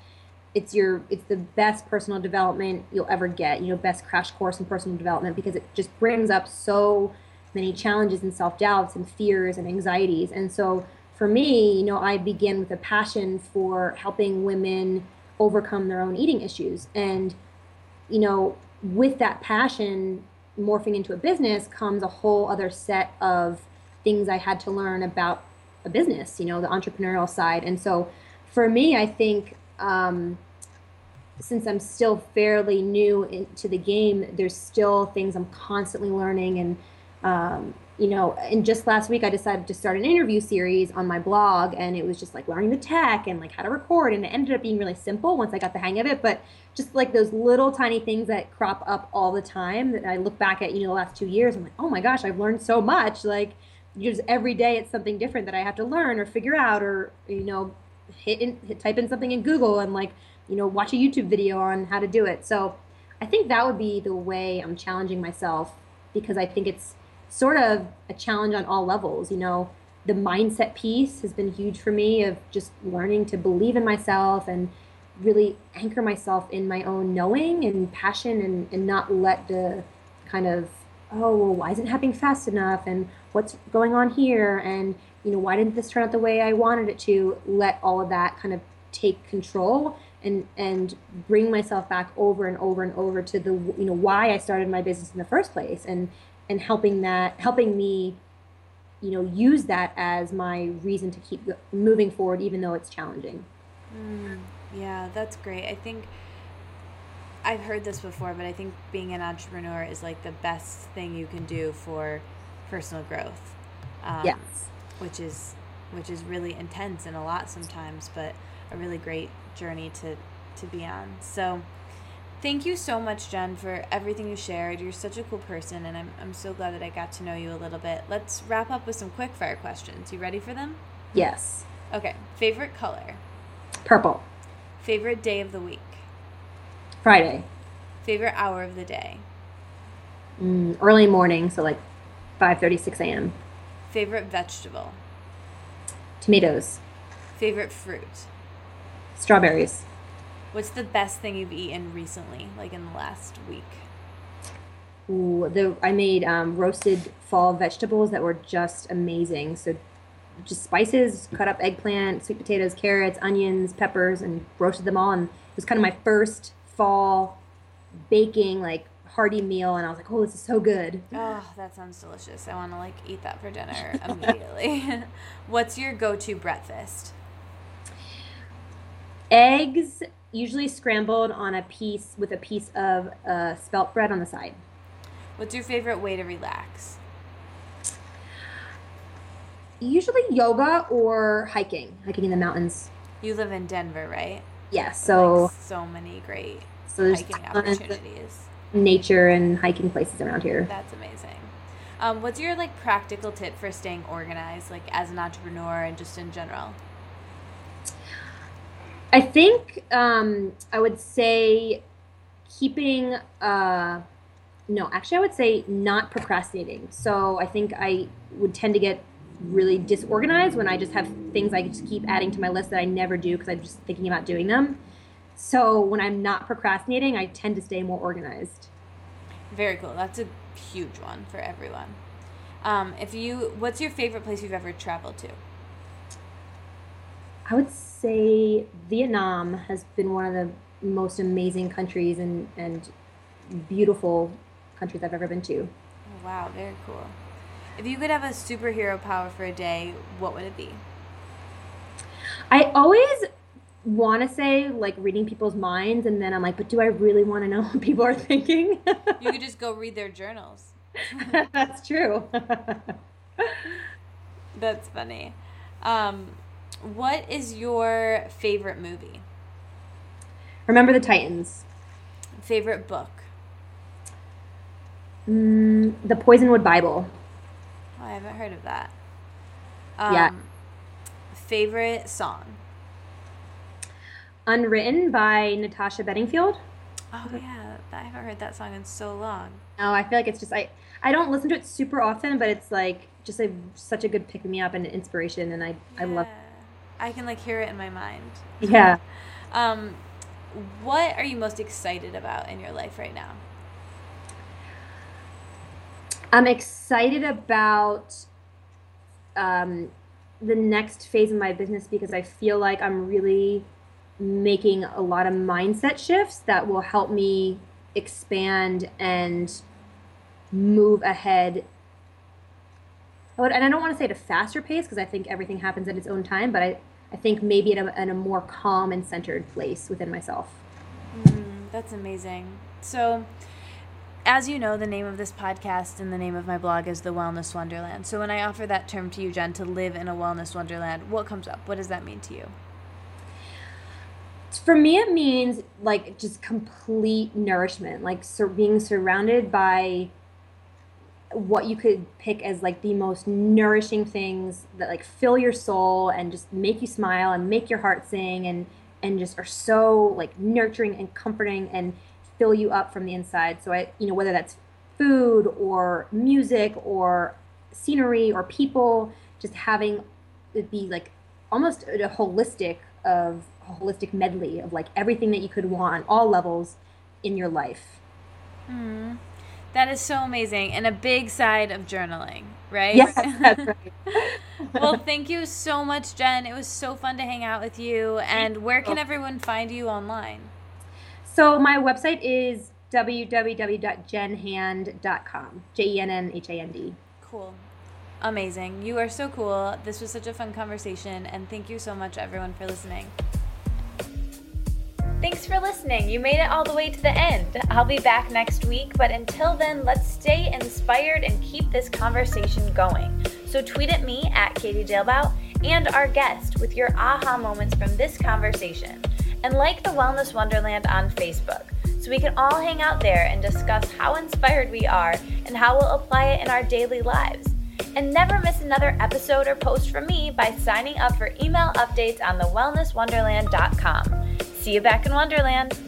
it's your it's the best personal development you'll ever get you know best crash course in personal development because it just brings up so many challenges and self-doubts and fears and anxieties. And so for me you know i begin with a passion for helping women overcome their own eating issues. And you know with that passion morphing into a business comes a whole other set of things I had to learn about a business, you know, the entrepreneurial side. And so for me, I think um, since I'm still fairly new into the game, there's still things I'm constantly learning and um, you know, and just last week I decided to start an interview series on my blog and it was just like learning the tech and like how to record and it ended up being really simple once I got the hang of it, but just like those little tiny things that crop up all the time that I look back at, you know, the last 2 years I'm like, "Oh my gosh, I've learned so much." Like just every day it's something different that I have to learn or figure out or you know, hit, in, hit type in something in Google and like, you know, watch a YouTube video on how to do it. So, I think that would be the way I'm challenging myself because I think it's sort of a challenge on all levels. You know, the mindset piece has been huge for me of just learning to believe in myself and really anchor myself in my own knowing and passion and, and not let the kind of, oh, well, why isn't it happening fast enough? And what's going on here? And, you know, why didn't this turn out the way I wanted it to? Let all of that kind of take control and and bring myself back over and over and over to the you know why I started my business in the first place and and helping that helping me you know use that as my reason to keep moving forward even though it's challenging. Mm, yeah that's great. I think i've heard this before but i think being an entrepreneur is like the best thing you can do for personal growth um, yes. which is which is really intense and a lot sometimes but a really great journey to to be on. So Thank you so much, Jen, for everything you shared. You're such a cool person, and I'm, I'm so glad that I got to know you a little bit. Let's wrap up with some quick fire questions. You ready for them? Yes. Okay. Favorite color? Purple. Favorite day of the week? Friday. Favorite hour of the day? Mm, early morning, so like 5:30, 6 a.m. Favorite vegetable? Tomatoes, Favorite fruit? strawberries. What's the best thing you've eaten recently, like in the last week? Ooh, the I made um, roasted fall vegetables that were just amazing. So, just spices, cut up eggplant, sweet potatoes, carrots, onions, peppers, and roasted them all. And it was kind of my first fall baking like hearty meal. And I was like, oh, this is so good. Oh, that sounds delicious. I want to like eat that for dinner immediately. What's your go-to breakfast? Eggs, usually scrambled on a piece with a piece of uh, spelt bread on the side. What's your favorite way to relax? Usually yoga or hiking, hiking in the mountains. You live in Denver, right? Yeah, so Like, so many great so there's hiking opportunities. nature and hiking places around here. That's amazing. Um, what's your like practical tip for staying organized, like as an entrepreneur and just in general? I think um, I would say keeping. Uh, no, actually, I would say not procrastinating. So I think I would tend to get really disorganized when I just have things I just keep adding to my list that I never do because I'm just thinking about doing them. So when I'm not procrastinating, I tend to stay more organized. Very cool. That's a huge one for everyone. Um, if you, what's your favorite place you've ever traveled to? I would say Vietnam has been one of the most amazing countries and, and beautiful countries I've ever been to. Oh, wow, very cool. If you could have a superhero power for a day, what would it be? I always want to say like reading people's minds, and then I'm like, but do I really want to know what people are thinking? You could just go read their journals. That's true. That's funny. Um, what is your favorite movie? Remember the Titans. Favorite book? Mm, the Poisonwood Bible. Oh, I haven't heard of that. Yeah. Um, Favorite song? Unwritten by Natasha Bedingfield. Oh yeah, I haven't heard that song in so long. Oh, I feel like it's just I I don't listen to it super often, but it's like just a such a good pick me up and inspiration, and I I love. Yeah. I can like hear it in my mind. Yeah. Um, what are you most excited about in your life right now? I'm excited about um, the next phase of my business because I feel like I'm really making a lot of mindset shifts that will help me expand and move ahead. Oh, And I don't want to say at a faster pace because I think everything happens at its own time, but I, I think maybe in a, at a more calm and centered place within myself. Mm, that's amazing. So, as you know, the name of this podcast and the name of my blog is The Wellness Wonderland. So, when I offer that term to you, Jenn, to live in a wellness wonderland, what comes up? What does that mean to you? for me it means like just complete nourishment like being surrounded by what you could pick as like the most nourishing things that like fill your soul and just make you smile and make your heart sing and and just are so like nurturing and comforting and fill you up from the inside so i you know whether that's food or music or scenery or people just having it be like almost a holistic of a holistic medley of like everything that you could want on all levels in your life. Mm, that is so amazing and a big side of journaling, right? Yes, that's right. well, thank you so much, Jenn. It was so fun to hang out with you. And where can everyone find you online? So my website is www.jennhand.com. J E N N H A N D. Cool. Amazing. You are so cool. This was such a fun conversation. And thank you so much, everyone, for listening. Thanks for listening. You made it all the way to the end. I'll be back next week, but until then, let's stay inspired and keep this conversation going. So tweet at me at Katie Dalebout and our guest with your aha moments from this conversation. And like the Wellness Wonderland on Facebook so we can all hang out there and discuss how inspired we are and how we'll apply it in our daily lives. And never miss another episode or post from me by signing up for email updates on thewellnesswonderland.com. See you back in Wonderland.